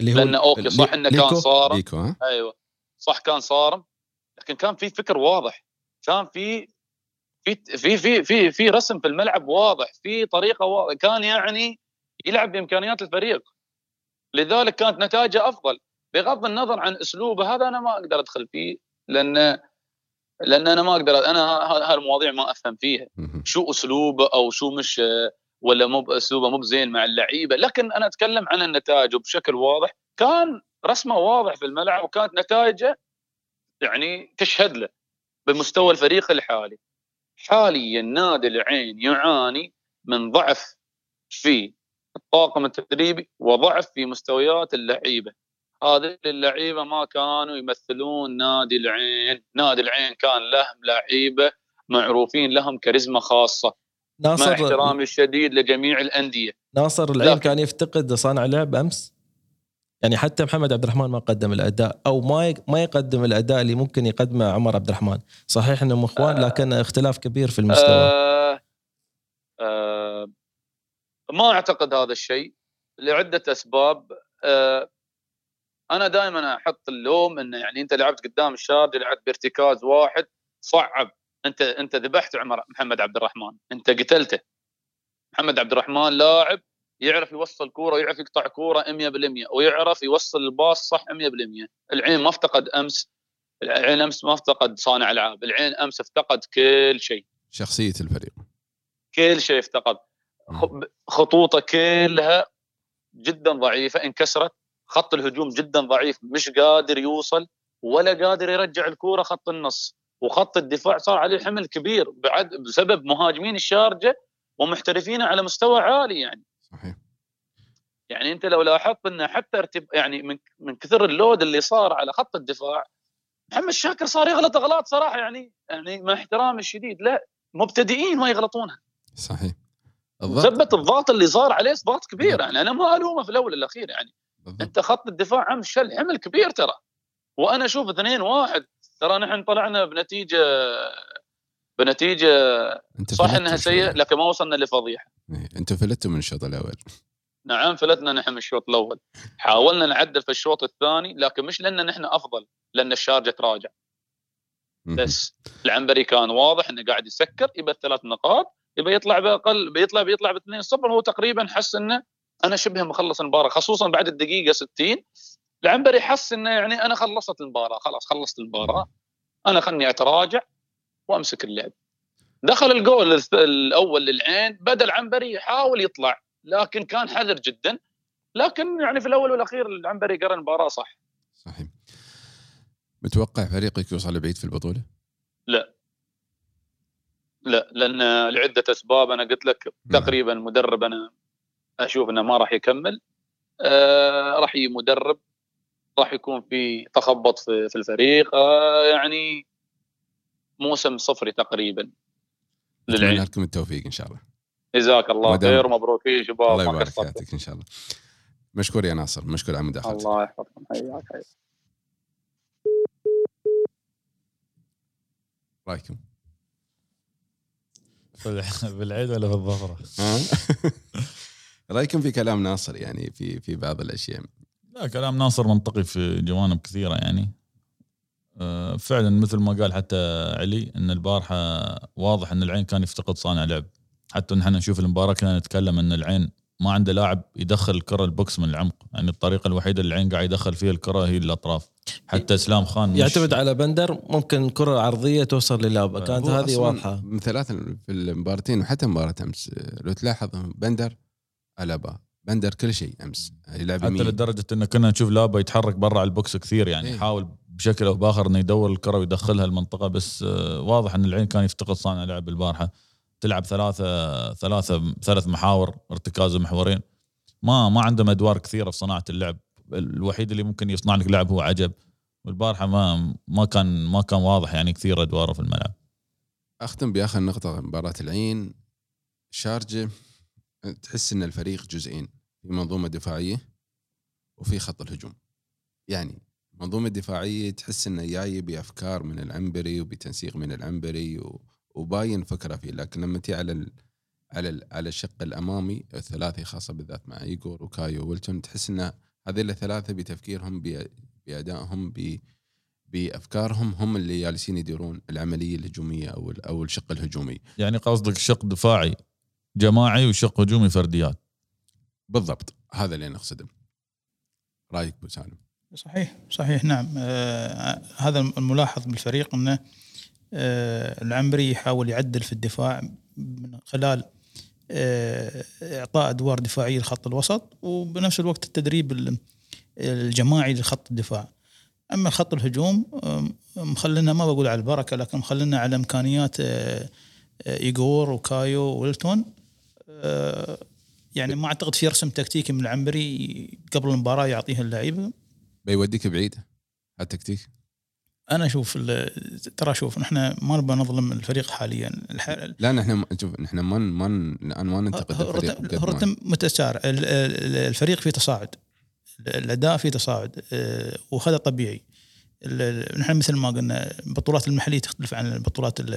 اللي لأن أوكي صح إنه؟ كان ها؟ أيوه. صح كان صارم لكن كان في فكر واضح كان في في في في في, في رسم في الملعب واضح في طريقة واضح كان يعني يلعب بإمكانيات الفريق. لذلك كانت نتائجه أفضل. بغض النظر عن أسلوبه هذا أنا ما أقدر أدخل فيه لأن لأن أنا ما أقدر أنا هالمواضيع ما أفهم فيها. شو أسلوبه أو شو مش ولا مو أسلوبه مو بزين مع اللعيبة. لكن أنا أتكلم عن النتائج وبشكل واضح. كان رسمه واضح في الملعب وكانت نتائجه يعني تشهد له بمستوى الفريق الحالي. حاليا نادي العين يعاني من ضعف في الطاقم التدريبي وضعف في مستويات اللعيبة. هذه اللعيبة ما كانوا يمثلون نادي العين. نادي العين كان لهم لعيبة معروفين لهم كاريزما خاصة. مع ناصر احترامي الشديد لجميع الأندية. ناصر العين كان يفتقد صانع لعب أمس؟ يعني حتى محمد عبد الرحمن ما قدم الأداء أو ما ما يقدم الأداء اللي ممكن يقدمه عمر عبد الرحمن. صحيح انهم اخوان لكن اختلاف كبير في المستوى. آه. آه. ما أعتقد هذا الشيء لعدة أسباب. آه. أنا دائما أحط اللوم إنه يعني أنت لعبت قدام الشارجه لعبت بارتكاز واحد صعب. أنت أنت ذبحت عمر محمد عبد الرحمن. أنت قتلته. محمد عبد الرحمن لاعب يعرف يوصل كورة ويعرف يقطع كورة 100% ويعرف يوصل الباص صح 100% العين ما افتقد أمس العين أمس ما افتقد صانع ألعاب العين أمس افتقد كل شيء. شخصية الفريق. كل شيء افتقد. خطوطه كلها جدا ضعيفة انكسرت. خط الهجوم جدا ضعيف مش قادر يوصل ولا قادر يرجع الكورة خط النص. وخط الدفاع صار عليه حمل كبير بعد بسبب مهاجمين الشارجة ومحترفين على مستوى عالي يعني. صحيح. يعني أنت لو لاحظت انه حتى ارتب يعني من من كثر اللود اللي صار على خط الدفاع محمد شاكر صار يغلط اغلاط صراحة يعني يعني مع احترامي الشديد لا مبتدئين ما يغلطونها. صحيح. الضغط ثبت الضغط اللي صار عليه ضغط كبير يعني أنا ما ألومه في الأول الاخير يعني بالضبط. أنت خط الدفاع عم شل حمل كبير ترى وأنا أشوف اثنين واحد ترى نحن طلعنا بنتيجة بنتيجة صح إنها. سيئة لكن ما وصلنا لفضيحه إيه، أنتوا فلتوا من الشوط الأول. نعم فلتنا نحن من الشوط الأول. حاولنا نعدل في الشوط الثاني لكن مش لأن نحن أفضل لأن الشارجة تراجع. بس العنبري كان واضح إنه قاعد يسكر يبى الثلاث نقاط يبى يطلع بأقل بيطلع بيطلع ب 2 0 هو تقريبا حس إنه أنا شبه مخلص المباراة خصوصا بعد الدقيقة 60 العنبري حس إنه يعني أنا خلصت المباراة خلاص خلصت المباراة. أنا خلني أتراجع. وامسك اللعب. دخل الجول الأول للعين بدا العنبري يحاول يطلع لكن كان حذر جدا. لكن يعني في الأول والأخير العنبري قرأ المباراة صح. صحيح. متوقع فريقك يوصل بعيد في البطولة؟ لا. لأن لعدة أسباب أنا قلت لك نعم. تقريبا مدرب أنا أشوف إنه ما راح يكمل. آه راح مدرب راح يكون في تخبط في, في الفريق. آه يعني موسم صفري تقريبا للعين لكم التوفيق إن شاء الله. جزاك الله خير ومبروكين شباب الله يبارك. فيك إن شاء الله. مشكور يا ناصر مشكور على مداخلتك. الله يحفظكم. حياك حياك رايكم؟ بالعيد ولا؟ ها؟ *laughs* رايكم في كلام ناصر يعني في في بعض الأشياء؟ لا كلام ناصر منطقي في جوانب كثيرة يعني. فعلا مثل ما قال حتى علي إن البارحة واضح إن العين كان يفتقد صانع لعب. حتى نحن نشوف المباراة كنا نتكلم إن العين ما عنده لاعب يدخل الكرة البوكس من العمق. يعني الطريقة الوحيدة اللي العين قاعد يدخل فيها الكرة هي الأطراف. حتى إسلام خان يعتمد على بندر ممكن كرة عرضية توصل للابا كانت هو هذه واضحة. من ثلاث في المباراتين وحتى مباراة أمس لو تلاحظ بندر ألابا. بندر كل شيء أمس. يلعب حتى لدرجة ان كنا نشوف لابا يتحرك برا على البوكس كثير يعني إيه. يحاول بشكل أو بآخر إنه يدور الكرة ويدخلها المنطقة بس آه، واضح إن العين كان يفتقد صانع لعب البارحة. تلعب ثلاثة ثلاثة ثلاث محاور ارتكاز محورين ما ما عندهم أدوار كثيرة في صناعة اللعب. الوحيد اللي ممكن يصنع لك لعب هو عجب. والبارحة ما ما كان ما كان واضح يعني كثير أدواره في الملعب. أختم بآخر نقطة مباراة العين. شارجة. تحس إن الفريق جزئين في منظومة دفاعية وفي خط الهجوم يعني المنظومة الدفاعية تحس انه جاي بأفكار من العنبري وبتنسيق من العنبري. وباين فكرة فيه لكن لما تي على. على. على الشق الأمامي الثلاثي خاصة بالذات مع ايجور وكايو ويلتون تحس إن هذول الثلاثة بتفكيرهم. بأدائهم. بأفكارهم هم اللي جالسين يديرون العملية الهجومية أو. أو الشق الهجومي يعني قصدك شق دفاعي جماعي وشق هجومي فرديات. بالضبط. هذا اللي نقصده رأيك أبو سالم؟ صحيح صحيح. نعم. آه هذا الملاحظ بالفريق إنه آه العنبري يحاول يعدل في الدفاع من خلال آه إعطاء أدوار دفاعية لخط الوسط وبنفس الوقت التدريب ال- الجماعي لخط الدفاع. أما خط الهجوم آم، مخلينا ما بقول على البركة لكن مخلينا على إمكانيات آه، آه، ايجور وكايو ويلتون. آه، يعني ما أعتقد في رسم تكتيكي من العنبري قبل المباراة يعطيها اللعيبة. بيوديك بعيد التكتيك؟ أنا أشوف ترى شوف نحن ما نبغى نظلم الفريق حاليا. الح- لا نحن شوف نحن ما ما الآن ما ننتقد الفريق الرتم متسارع ال- ال- الفريق في تصاعد. الأداء في تصاعد. آه، وهذا طبيعي. نحن مثل ما قلنا البطولات المحلية تختلف عن البطولات ال-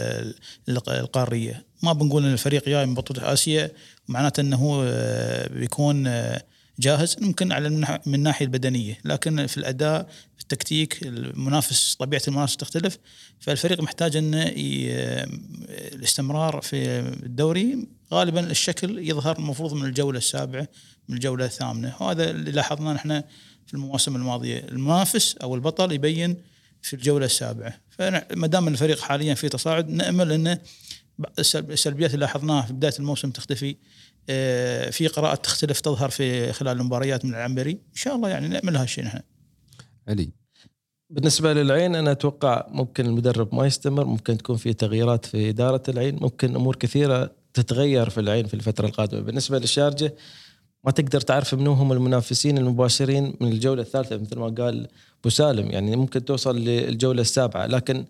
ال- القارية. ما بنقول إن الفريق جاي من بطولة آسيا معناته إنه هو آه، بيكون آه، جاهز. ممكن على من الناحيه البدنية. لكن في الأداء في التكتيك المنافس طبيعة المنافس تختلف. فالفريق محتاج إنه ي- الاستمرار في الدوري. غالبا الشكل يظهر المفروض من الجولة السابعة من الجولة الثامنة. وهذا اللي لاحظناه نحن المواسم الماضية. المنافس أو البطل يبين في الجولة السابعة. فما دام الفريق حاليا في تصاعد نأمل انه السلب- السلبيات اللي لاحظناها في بداية الموسم تختفي. آه، في قراءات تختلف تظهر في خلال المباريات من العنبري. إن شاء الله يعني نأمل هالشيء نحن. علي. بالنسبة للعين أنا أتوقع ممكن المدرب ما يستمر ممكن تكون في تغييرات في إدارة العين ممكن أمور كثيرة تتغير في العين في الفترة القادمة. بالنسبة للشارجة ما تقدر تعرف منو هم المنافسين المباشرين من الجولة الثالثة مثل ما قال أبو سالم. يعني ممكن توصل للجولة السابعة. لكن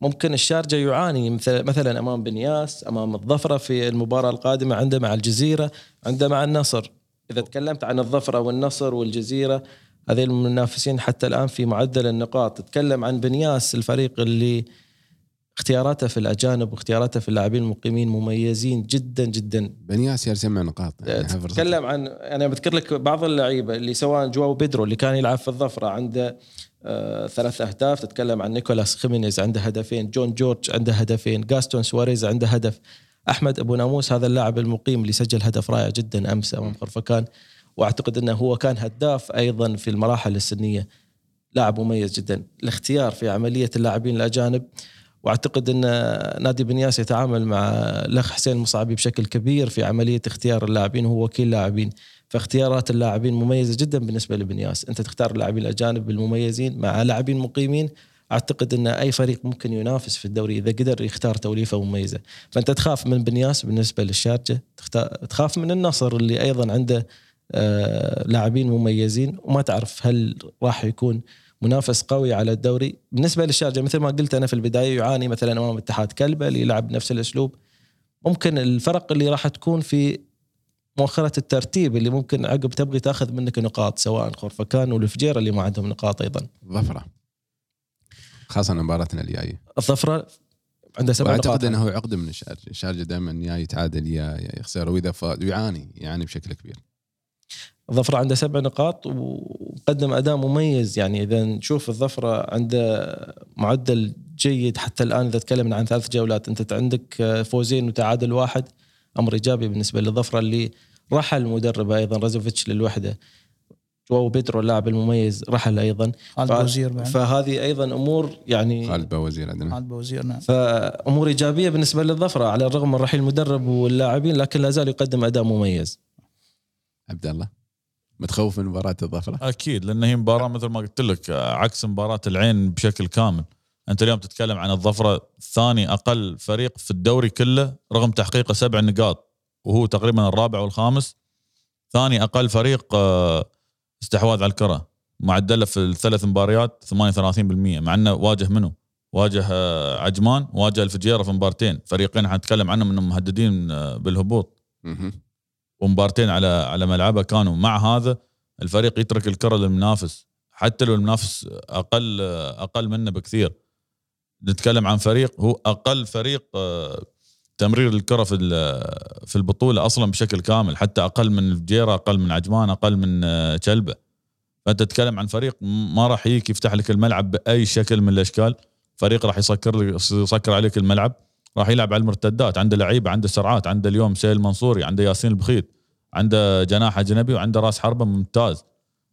ممكن الشارجه يعاني مثل مثلا أمام بنياس أمام الظفرة في المباراة القادمة عنده مع الجزيرة عنده مع النصر. إذا تكلمت عن الظفرة والنصر والجزيرة هذه المنافسين حتى الآن في معدل النقاط. تتكلم عن بنياس الفريق اللي اختياراته في الأجانب واختياراته في اللاعبين المقيمين مميزين جدا جدا. بنياس يجمع نقاط. يعني عن أنا بذكر لك بعض اللعيبة اللي سواء جواو بيدرو اللي كان يلعب في الظفرة عنده آه ثلاث أهداف. تتكلم عن نيكولاس خيمينيز عنده هدفين. جون جورج عنده هدفين. جاستون سواريز عنده هدف. أحمد أبو ناموس هذا اللاعب المقيم اللي سجل هدف رائع جدا أمس أمام خرفكان. وأعتقد إنه هو كان هداف أيضا في المراحل السنية. لاعب مميز جدا. الاختيار في عملية اللاعبين الأجانب. واعتقد ان نادي بنياس يتعامل مع الاخ حسين المصعبي بشكل كبير في عملية اختيار اللاعبين وهو وكيل لاعبين. فاختيارات اللاعبين مميزة جدا بالنسبة لبنياس. انت تختار اللاعبين الأجانب المميزين مع لاعبين مقيمين. اعتقد ان اي فريق ممكن ينافس في الدوري إذا قدر يختار توليفة مميزة. فانت تخاف من بنياس بالنسبة للشارجة. تخاف من النصر اللي أيضا عنده آه لاعبين مميزين. وما تعرف هل راح يكون منافس قوي على الدوري بالنسبة للشارجه مثل ما قلت أنا في البداية يعاني مثلا أمام اتحاد كلبة اللي يلعب بنفس الأسلوب ممكن الفرق اللي راح تكون في مؤخرة الترتيب اللي ممكن عقب تبغي تأخذ منك نقاط سواء خرفكان والفجيره اللي ما عندهم نقاط أيضا. ظفره. خاصة مباراتنا الجاية. الظفرة عنده سبع نقاط واعتقد إنه هو عقد من الشارجه، الشارجه دائما يا يتعادل يا يخسر وإذا فاز ويعاني يعاني بشكل كبير. الظفرة عنده سبع نقاط وقدم أداء مميز. يعني إذا نشوف الظفرة عنده معدل جيد حتى الآن إذا تكلمنا عن ثلاث جولات أنت عندك فوزين وتعادل واحد أمر إيجابي بالنسبة للظفرة اللي رحل المدرب أيضا رازوفيتش للوحدة. جواو بيدرو اللاعب المميز رحل أيضا. خالد بوزير بعد. فهذه أيضا أمور يعني خالد بوزير عندنا. خالد بوزير نعم. فأمور إيجابية بالنسبة للظفرة على الرغم من رحيل المدرب واللاعبين لكن لا زال يقدم أداء مميز. عبد الله. متخوف من مباراة الظفره؟ أكيد لأن هي مباراة مثل ما قلت لك عكس مباراة العين بشكل كامل. أنت اليوم تتكلم عن الظفرة ثاني أقل فريق في الدوري كله رغم تحقيقه سبع نقاط وهو تقريبا الرابع والخامس. ثاني أقل فريق آه، استحواذ على الكرة. معدله في الثلاث مباريات 38% مع إنه واجه منه؟ واجه آه، عجمان واجه الفجيرة في مبارتين. فريقين حنتكلم عنهم إنهم مهددين آه، بالهبوط. ومبارتين على على ملعبه كانوا مع هذا الفريق يترك الكره للمنافس. حتى لو المنافس أقل أقل منه بكثير. نتكلم عن فريق هو أقل فريق آه، تمرير الكره في في البطوله أصلا بشكل كامل. حتى أقل من الفجيره أقل من عجمان أقل من كلبه فأنت تتكلم عن فريق ما راح يجيك يفتح لك الملعب بأي شكل من الأشكال. فريق راح يسكر يسكر عليك الملعب. راح يلعب على المرتدات عنده لعيبه عنده سرعات عنده اليوم سيل منصوري عنده ياسين البخيت عنده جناح أجنبي وعنده راس حربة ممتاز.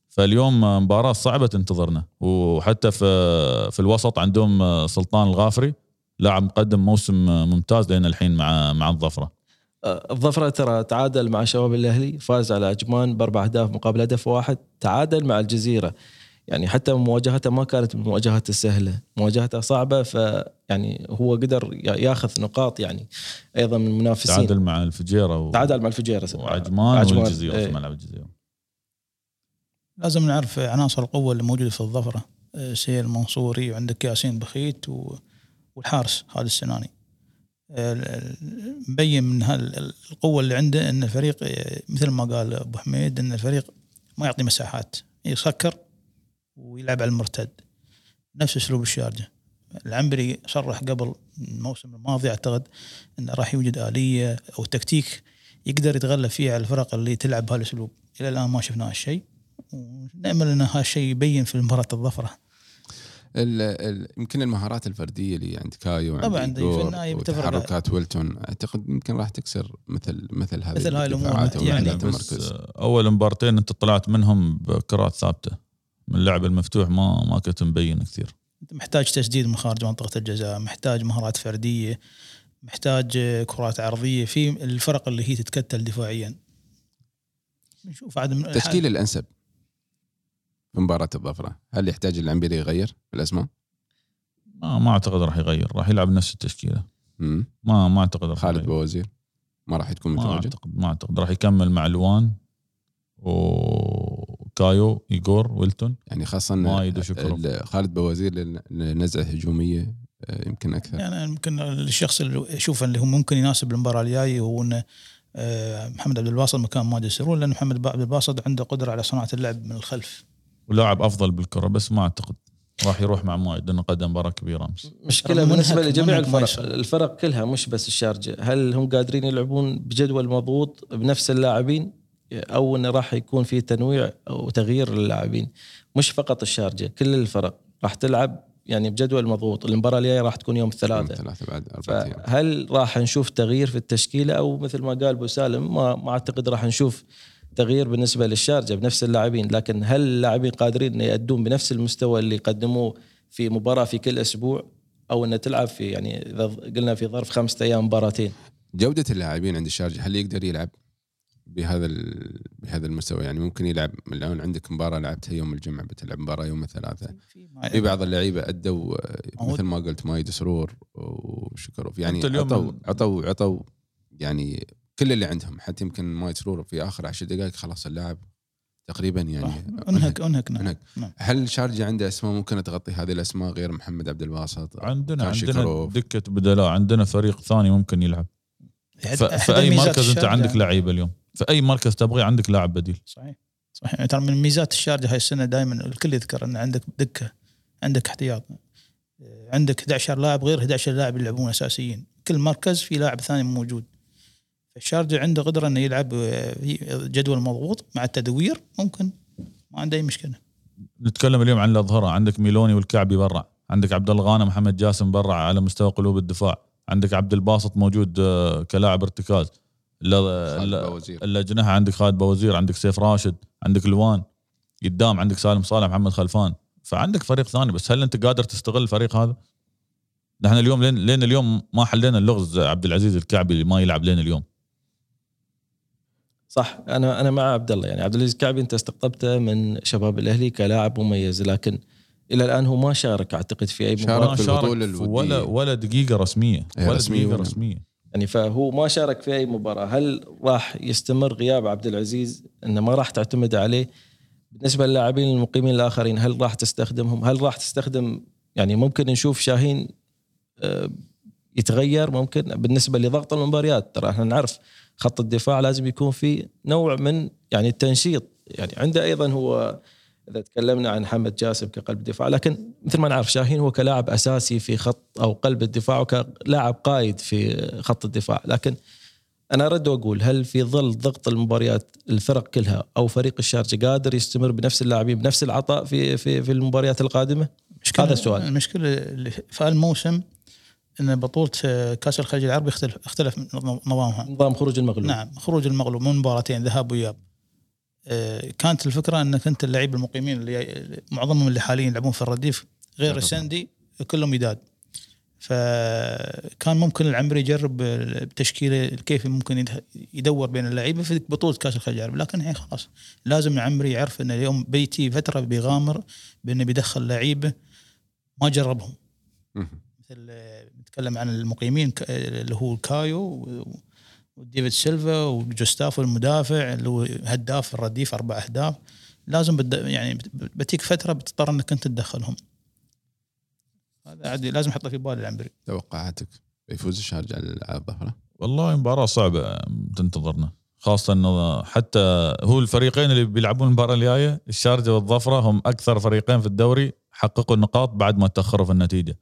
فاليوم مباراة صعبة تنتظرنا. وحتى في في الوسط عندهم سلطان الغافري لاعب مقدم موسم ممتاز لين الحين مع مع الظفرة. الظفرة ترى تعادل مع شباب الأهلي فاز على عجمان بأربع أهداف مقابل هدف واحد تعادل مع الجزيرة. يعني حتى مواجهته ما كانت من المواجهات السهله مواجهته صعبه فيعني هو قدر ياخذ نقاط يعني أيضا من المنافسين. تعادل مع الفجيرة و... تعادل مع الفجيرة وعجمان, عجمان والجزيره إيه. في ملعب الجزيرة. لازم نعرف عناصر القوة اللي موجودة في الظفرة. سيل منصوري وعندك ياسين بخيت و... والحارس خالد السناني. مبين من القوة اللي عنده إن الفريق مثل ما قال أبو حميد إن الفريق ما يعطي مساحات. يسكر ويلعب على المرتد. نفس أسلوب الشارجة. العنبري صرح قبل الموسم الماضي أعتقد إنه راح يوجد آلية أو تكتيك يقدر يتغلب فيها على الفرق اللي تلعب بهالأسلوب. إلى الآن ما شفنا هالشيء. ونأمل إن هالشيء يبين في مباراه الظفرة. يمكن المهارات الفردية اللي عند كايو طبعا في النهايه وتحركات ويلتون أعتقد يمكن راح تكسر مثل مثل هذه مثل هاي الأمور. يعني بس أول مبارتين أنت طلعت منهم بكرات ثابتة. من اللعب المفتوح ما ما كنت مبين كثير. محتاج تسديد من خارج منطقة الجزاء محتاج مهارات فردية محتاج كرات عرضية في الفرق اللي هي تتكتل دفاعيا. نشوف عدم التشكيل الأنسب في مباراة الظفرة. هل يحتاج العنبري يغير الاسماء؟ ما ما أعتقد راح يغير. راح يلعب نفس التشكيلة. مم. ما ما أعتقد راح خالد. بوزير ما راح تكون ما متواجد؟ اعتقد ما أعتقد. راح يكمل مع لوان وكايو ايجور ويلتون. يعني خاصة مايد خالد بوزير لل- لنزعه هجومية آه، يمكن أكثر. يعني يمكن الشخص اللي أشوفه اللي هو ممكن يناسب المباراة الجاية هو إنه آه، محمد عبد الباسط مكان مادي سرور لأن محمد عبد الباسط عنده قدرة على صناعة اللعب من الخلف. ولاعب أفضل بالكرة بس ما أعتقد راح يروح مع مايد لأنه قدم مباراة كبيرة أمس. مشكلة بالنسبة لجميع الفرق. الفرق كلها مش بس الشارجة. هل هم قادرين يلعبون بجدول مضبوط بنفس اللاعبين؟ أو انه راح يكون في تنويع أو تغيير للاعبين. مش فقط الشارجة كل الفرق راح تلعب يعني بجدول مضبوط المباراة الجاية راح تكون يوم الثلاثاء ثلاثة بعد أربع أيام. فهل راح نشوف تغيير في التشكيلة؟ أو مثل ما قال أبو سالم ما, ما أعتقد راح نشوف تغيير بالنسبة للشارجة بنفس اللاعبين. لكن هل اللاعبين قادرين إن يأدون بنفس المستوى اللي قدموه في مباراة في كل أسبوع؟ أو ان تلعب في يعني إذا قلنا في ظرف خمسة أيام مباراتين. جودة اللاعبين عند الشارجة هل يقدر يلعب؟ بهذا ال- بهذا المستوى. يعني ممكن يلعب الآن عندك مباراة لعبتها يوم الجمعة بتلعب مباراة يوم الثلاثاء في بعض اللعيبة أدوا مثل ما قلت مايد سرور وشكروف. يعني عطوا عطوا عطوا يعني كل اللي عندهم. حتى يمكن مايد سرور في آخر عشر دقائق خلاص اللاعب تقريبا يعني انهك انهك. نعم انهك. نعم. هل شارجه عنده أسماء؟ ممكن تغطي هذه الأسماء غير محمد عبد الباسط عندنا عندنا. دكة بدلاء. عندنا فريق ثاني ممكن يلعب. ف- في أي مركز أنت عندك لعيبة اليوم؟ في أي مركز تبغي عندك لاعب بديل. صحيح. صحيح. يعني ترى من ميزات الشارجة هاي السنة دائما الكل يذكر إن عندك دكة عندك احتياط. عندك 11 لاعب غير 11 لاعب يلعبون اساسيين كل مركز في لاعب ثاني موجود. الشارجه عنده قدرة إنه يلعب في جدول مضغوط مع التدوير ممكن ما عنده أي مشكلة. نتكلم اليوم عن الأظهرة. عندك ميلوني والكعبي برا. عندك عبد الله غانم محمد جاسم برا على مستوى قلوب الدفاع. عندك عبد الباسط موجود آه، كلاعب ارتكاز. الاجنحه عندك خالد بوزير عندك سيف راشد عندك لوان قدام عندك سالم صالح محمد خلفان. فعندك فريق ثاني بس هل انت قادر تستغل الفريق هذا؟ نحن اليوم لين, لين اليوم ما حلينا اللغز عبد العزيز الكعبي اللي ما يلعب لين اليوم. صح. أنا أنا مع عبد الله. يعني عبد العزيز الكعبي أنت استقطبته من شباب الأهلي كلاعب مميز لكن إلى الآن هو ما شارك أعتقد في أي مباراة. في شارك في الودية. ولا ولا دقيقة رسمية. إيه، ولا رسمية دقيقة رسمية. يعني فهو ما شارك في أي مباراة. هل راح يستمر غياب عبد العزيز؟ إنه ما راح تعتمد عليه. بالنسبة للاعبين المقيمين الآخرين هل راح تستخدمهم؟ هل راح تستخدم؟ يعني ممكن نشوف شاهين آه، يتغير ممكن. بالنسبة لضغط المباريات ترى إحنا نعرف خط الدفاع لازم يكون في نوع من يعني التنشيط. يعني عنده أيضا هو إذا تكلمنا عن حمد جاسم كقلب دفاع لكن مثل ما نعرف شاهين هو كلاعب أساسي في خط أو قلب الدفاع وكلاعب قائد في خط الدفاع لكن أنا أرد وأقول هل في ظل ضغط المباريات الفرق كلها أو فريق الشارجه قادر يستمر بنفس اللاعبين بنفس العطاء في في في المباريات القادمة؟ المشكلة هذا السؤال. المشكلة في الموسم إن بطولة كأس الخليج العربي اختلف اختلف نظامها نظام خروج المغلوب نعم خروج المغلوب من مباراتين ذهاب وإياب كانت الفكرة أنك أنت اللعيبه المقيمين اللي معظمهم اللي حاليا يلعبون في الرديف غير السندي كلهم يداد فكان ممكن العمري يجرب التشكيلة كيف ممكن يدور بين اللعيبة في بطولة كأس الخليج العربي لكن الحين خلاص. لازم العمري يعرف إن اليوم بيتي فترة بيغامر بأنه بيدخل لعيبة ما جربهم. مثل آه، نتكلم عن المقيمين اللي هو كايو وديفيد سيلفا وجوستافو المدافع اللي هو هداف الرديف أربع أهداف. لازم بد يعني بت- بتيك فترة بتضطر إنك أنت تدخلهم. هذا عادي لازم احطه في بالي العنبري. توقعاتك؟ يفوز الشارجه على الظفره والله مباراة صعبة تنتظرنا خاصة انه حتى هو الفريقين اللي بيلعبون المباراة الجاية الشارجة والظفرة هم أكثر فريقين في الدوري حققوا النقاط بعد ما تأخروا في النتيجة.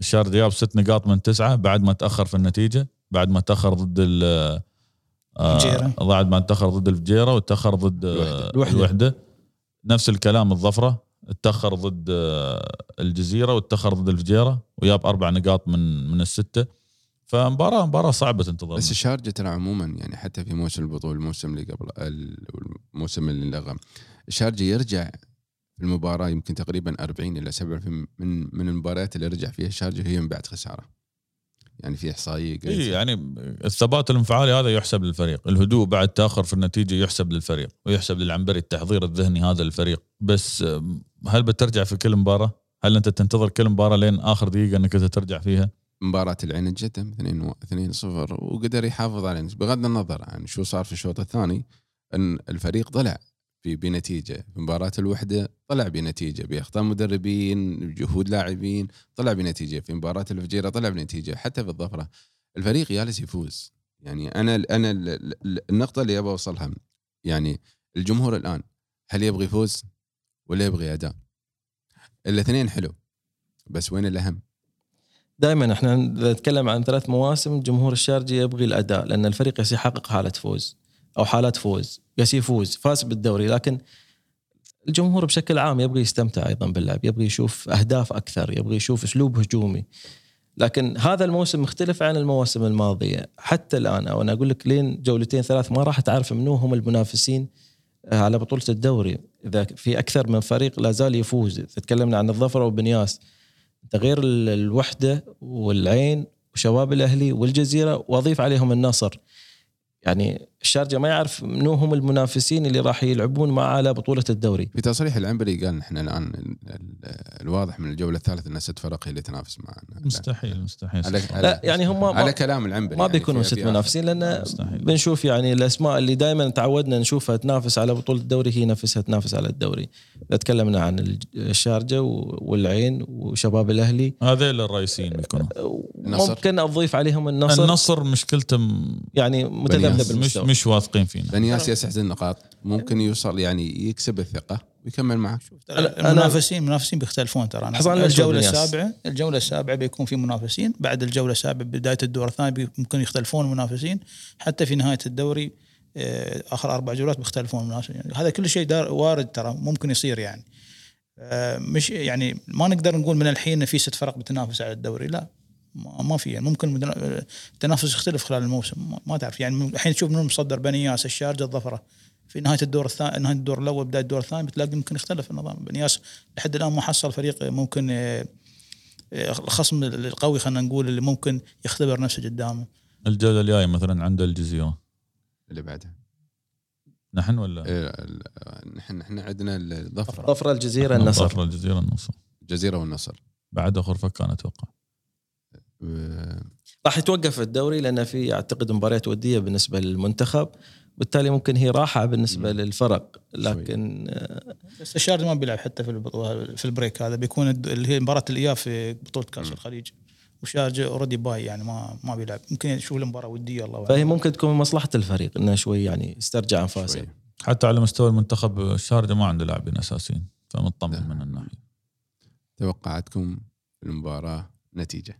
الشارجة جاب ست نقاط من تسعة بعد ما تأخر في النتيجة. بعد ما تاخر ضد ال آه، الفجيرة. بعد ما تاخر ضد الفجيرة وتاخر ضد آه، الوحدة. الوحدة. الوحدة نفس الكلام الظفرة اتاخر ضد آه، الجزيرة واتاخر ضد الفجيرة وياب أربع نقاط من من الستة فمباراة مباراة صعبة تنتظرنا بس الشارجه ترى عموما يعني حتى في موسم البطولة الموسم اللي قبل الموسم اللي لغى الشارجه يرجع في المباراة يمكن تقريبا 40 إلى 70 من من المباريات اللي رجع فيها الشارجه هي من بعد خسارة يعني في إحصائية اي يعني الثبات الانفعالي هذا يحسب للفريق. الهدوء بعد تأخر في النتيجة يحسب للفريق ويحسب للعنبري التحضير الذهني هذا للفريق بس أم، هل بترجع في كل مباراة؟ هل أنت تنتظر كل مباراة لين آخر دقيقة أنك أنت ترجع فيها؟ مباراة العين الجدم 2 و- 2 0 وقدر يحافظ على بغض النظر عن شو صار في الشوط الثاني إن الفريق طلع في بنتيجة. في مباراة الوحدة طلع بنتيجة باخطاء مدربين جهود لاعبين طلع بنتيجة. في مباراة الفجيرة طلع بنتيجة حتى في الظفرة. الفريق جالس يفوز. يعني أنا أنا ال- ال- النقطة اللي أبغى أوصلها. يعني الجمهور الآن هل يبغى يفوز ولا يبغى اداء؟ الاثنين حلو بس وين الأهم؟ دائما إحنا نتكلم عن ثلاث مواسم جمهور الشارجة يبغي الأداء لأن الفريق يحقق حالة فوز. أو حالات فوز. يس يفوز فاز بالدوري لكن الجمهور بشكل عام يبغى يستمتع أيضا باللعب يبغى يشوف أهداف أكثر يبغى يشوف أسلوب هجومي. لكن هذا الموسم مختلف عن المواسم الماضية. حتى الآن أو أنا أقول لك لين جولتين ثلاث ما راح تعرف منو هم المنافسين آه، على بطولة الدوري. إذا في أكثر من فريق لا زال يفوز. إذا تكلمنا عن الظفره وبنياس أنت غير ال- الوحدة والعين وشباب الأهلي والجزيرة وأضيف عليهم النصر. يعني الشارجة ما يعرف منو هم المنافسين اللي راح يلعبون معه على بطولة الدوري. في تصريح العنبري قال نحن الآن ال- ال- الواضح من الجولة الثالثة إن ست فرق هي اللي تنافس معنا. مستحيل مستحيل. على. على, لا يعني هم ما, على كلام العنبري ما يعني بيكونوا ست منافسين لأن مستحيل. بنشوف يعني الأسماء اللي دائما تعودنا نشوفها تنافس على بطولة الدوري هي نفسها تنافس على الدوري. إذا تكلمنا عن الشارجة والعين وشباب الأهلي. هذيل الرئيسيين بيكونوا. النصر. ممكن أضيف عليهم النصر, النصر مشكلته يعني متذبذب المستوى. مش واثقين فينا. بنياس يسحب النقاط. ممكن يوصل يعني يكسب الثقة ويكمل معك المنافسين المنافسين بيختلفون ترى. أنا الجولة. السابعه الجولة السابعة بيكون في منافسين. بعد الجولة السابعة بداية الدور الثاني ممكن يختلفون المنافسين حتى في نهاية الدوري آه، آخر أربع جولات بيختلفون المنافسين يعني هذا كل شيء دار وارد ترى ممكن يصير يعني. آه، مش يعني ما نقدر نقول من الحين إن في ست فرق بتنافس على الدوري لا. ما ما في يعني ممكن التنافس يختلف خلال الموسم ما- ما تعرف. يعني الحين تشوف من مصدر بنياس الشارجة الظفره في نهاية الدور الثاني نهاية الدور الأول بداية الدور الثاني بتلاقي ممكن يختلف النظام. بنياس لحد الآن ما حصل فريق ممكن آه، آه، الخصم القوي خلينا نقول اللي ممكن يختبر نفسه قدامه. الجولة الجاية مثلا عند الجزيرة. اللي بعدها. نحن ولا؟ إيه، نحن نحن عندنا الظفره ظفرة. الجزيرة النصر. الظفرة، الجزيرة النصر. الجزيرة والنصر. بعد خرفكان أتوقع. آه، راح يتوقف الدوري لأن في أعتقد مباريات ودية بالنسبة للمنتخب بالتالي ممكن هي راحة بالنسبة للفرق. لكن آه، بس الشارجه ما بيلعب حتى في في ال break هذا بيكون الد- اللي هي مباراة الإياب في بطولة كأس الخليج. وشارجه already bye يعني ما ما بيلعب. ممكن يشوف له مباراة ودية الله فهي. ممكن تكون من مصلحة الفريق إنه شوي يعني يسترجع أنفاسه. حتى على مستوى المنتخب الشارجه ما عنده لاعبين أساسيين فمطمن من الناحية. توقعاتكم المباراة نتيجة.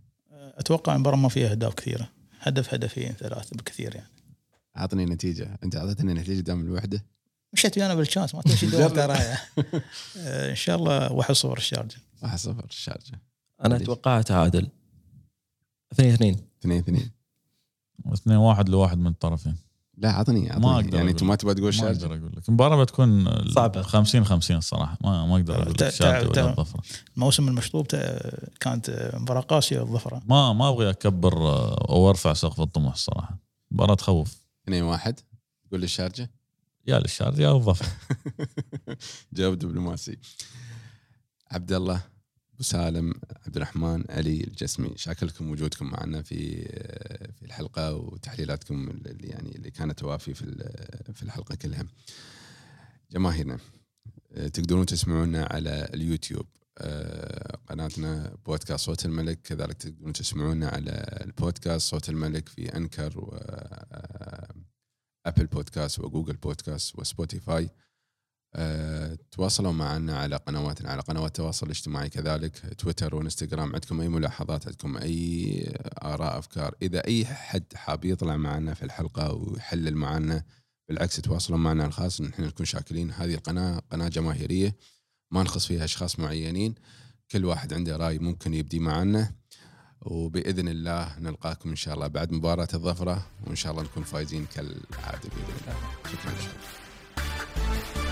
أتوقع المباراه ما فيها أهداف كثيرة. هدف هدفين ثلاثة بالكثير يعني. اعطني نتيجة. أنت أعطيتني نتيجة دام الوحدة؟ مشيت ويانا بالشانس ما تمشي دور *laughs* ترى آه، إن شاء الله 1 0 الشارجة. 1 0 الشارجة. أنا أتوقعها تعادل. 2 2 2 2 واثنين واحد لواحد من الطرفين لا عطني ما عطني أقدر يعني. انت ما تبغى تقول ما أقدر أقول لك. المباراة بتكون صعبة. 50 50 الصراحه ما ما أقدر أقول لك الموسم المشطوب كانت مباراة قاسية الظفره ما ما أبغى أكبر آه، أو أرفع سقف الطموح الصراحه مباراة تخوف. 2 1 تقول الشارجه يا للشارجة يا الظفرة. *laughs* جواب دبلوماسي عبد الله. ابو سالم عبد الرحمن علي الجسمي شاكر لكم وجودكم معنا في في الحلقة وتحليلاتكم اللي يعني اللي كانت توافي في في الحلقة كلها جماهيرنا تقدرون تسمعونا على اليوتيوب آه، قناتنا بودكاست صوت الملك كذلك تقدرون تسمعونا على البودكاست صوت الملك في Anchor و آه، Apple Podcast و Google Podcast و Spotify أه تواصلوا معنا على قنواتنا على قنوات التواصل الاجتماعي كذلك تويتر وإنستغرام عندكم أي ملاحظات عندكم أي آراء أفكار إذا أي حد حاب يطلع معنا في الحلقة ويحلل معنا بالعكس تواصلوا معنا الخاص نحن نكون شاكرين. هذه القناة قناة جماهيرية ما نخص فيها أشخاص معينين كل واحد عنده رأي ممكن يبدي معنا وبإذن الله نلقاكم إن شاء الله بعد مباراة الظفرة وإن شاء الله نكون فايزين كالعادة بإذن الله. شكرا شكرا.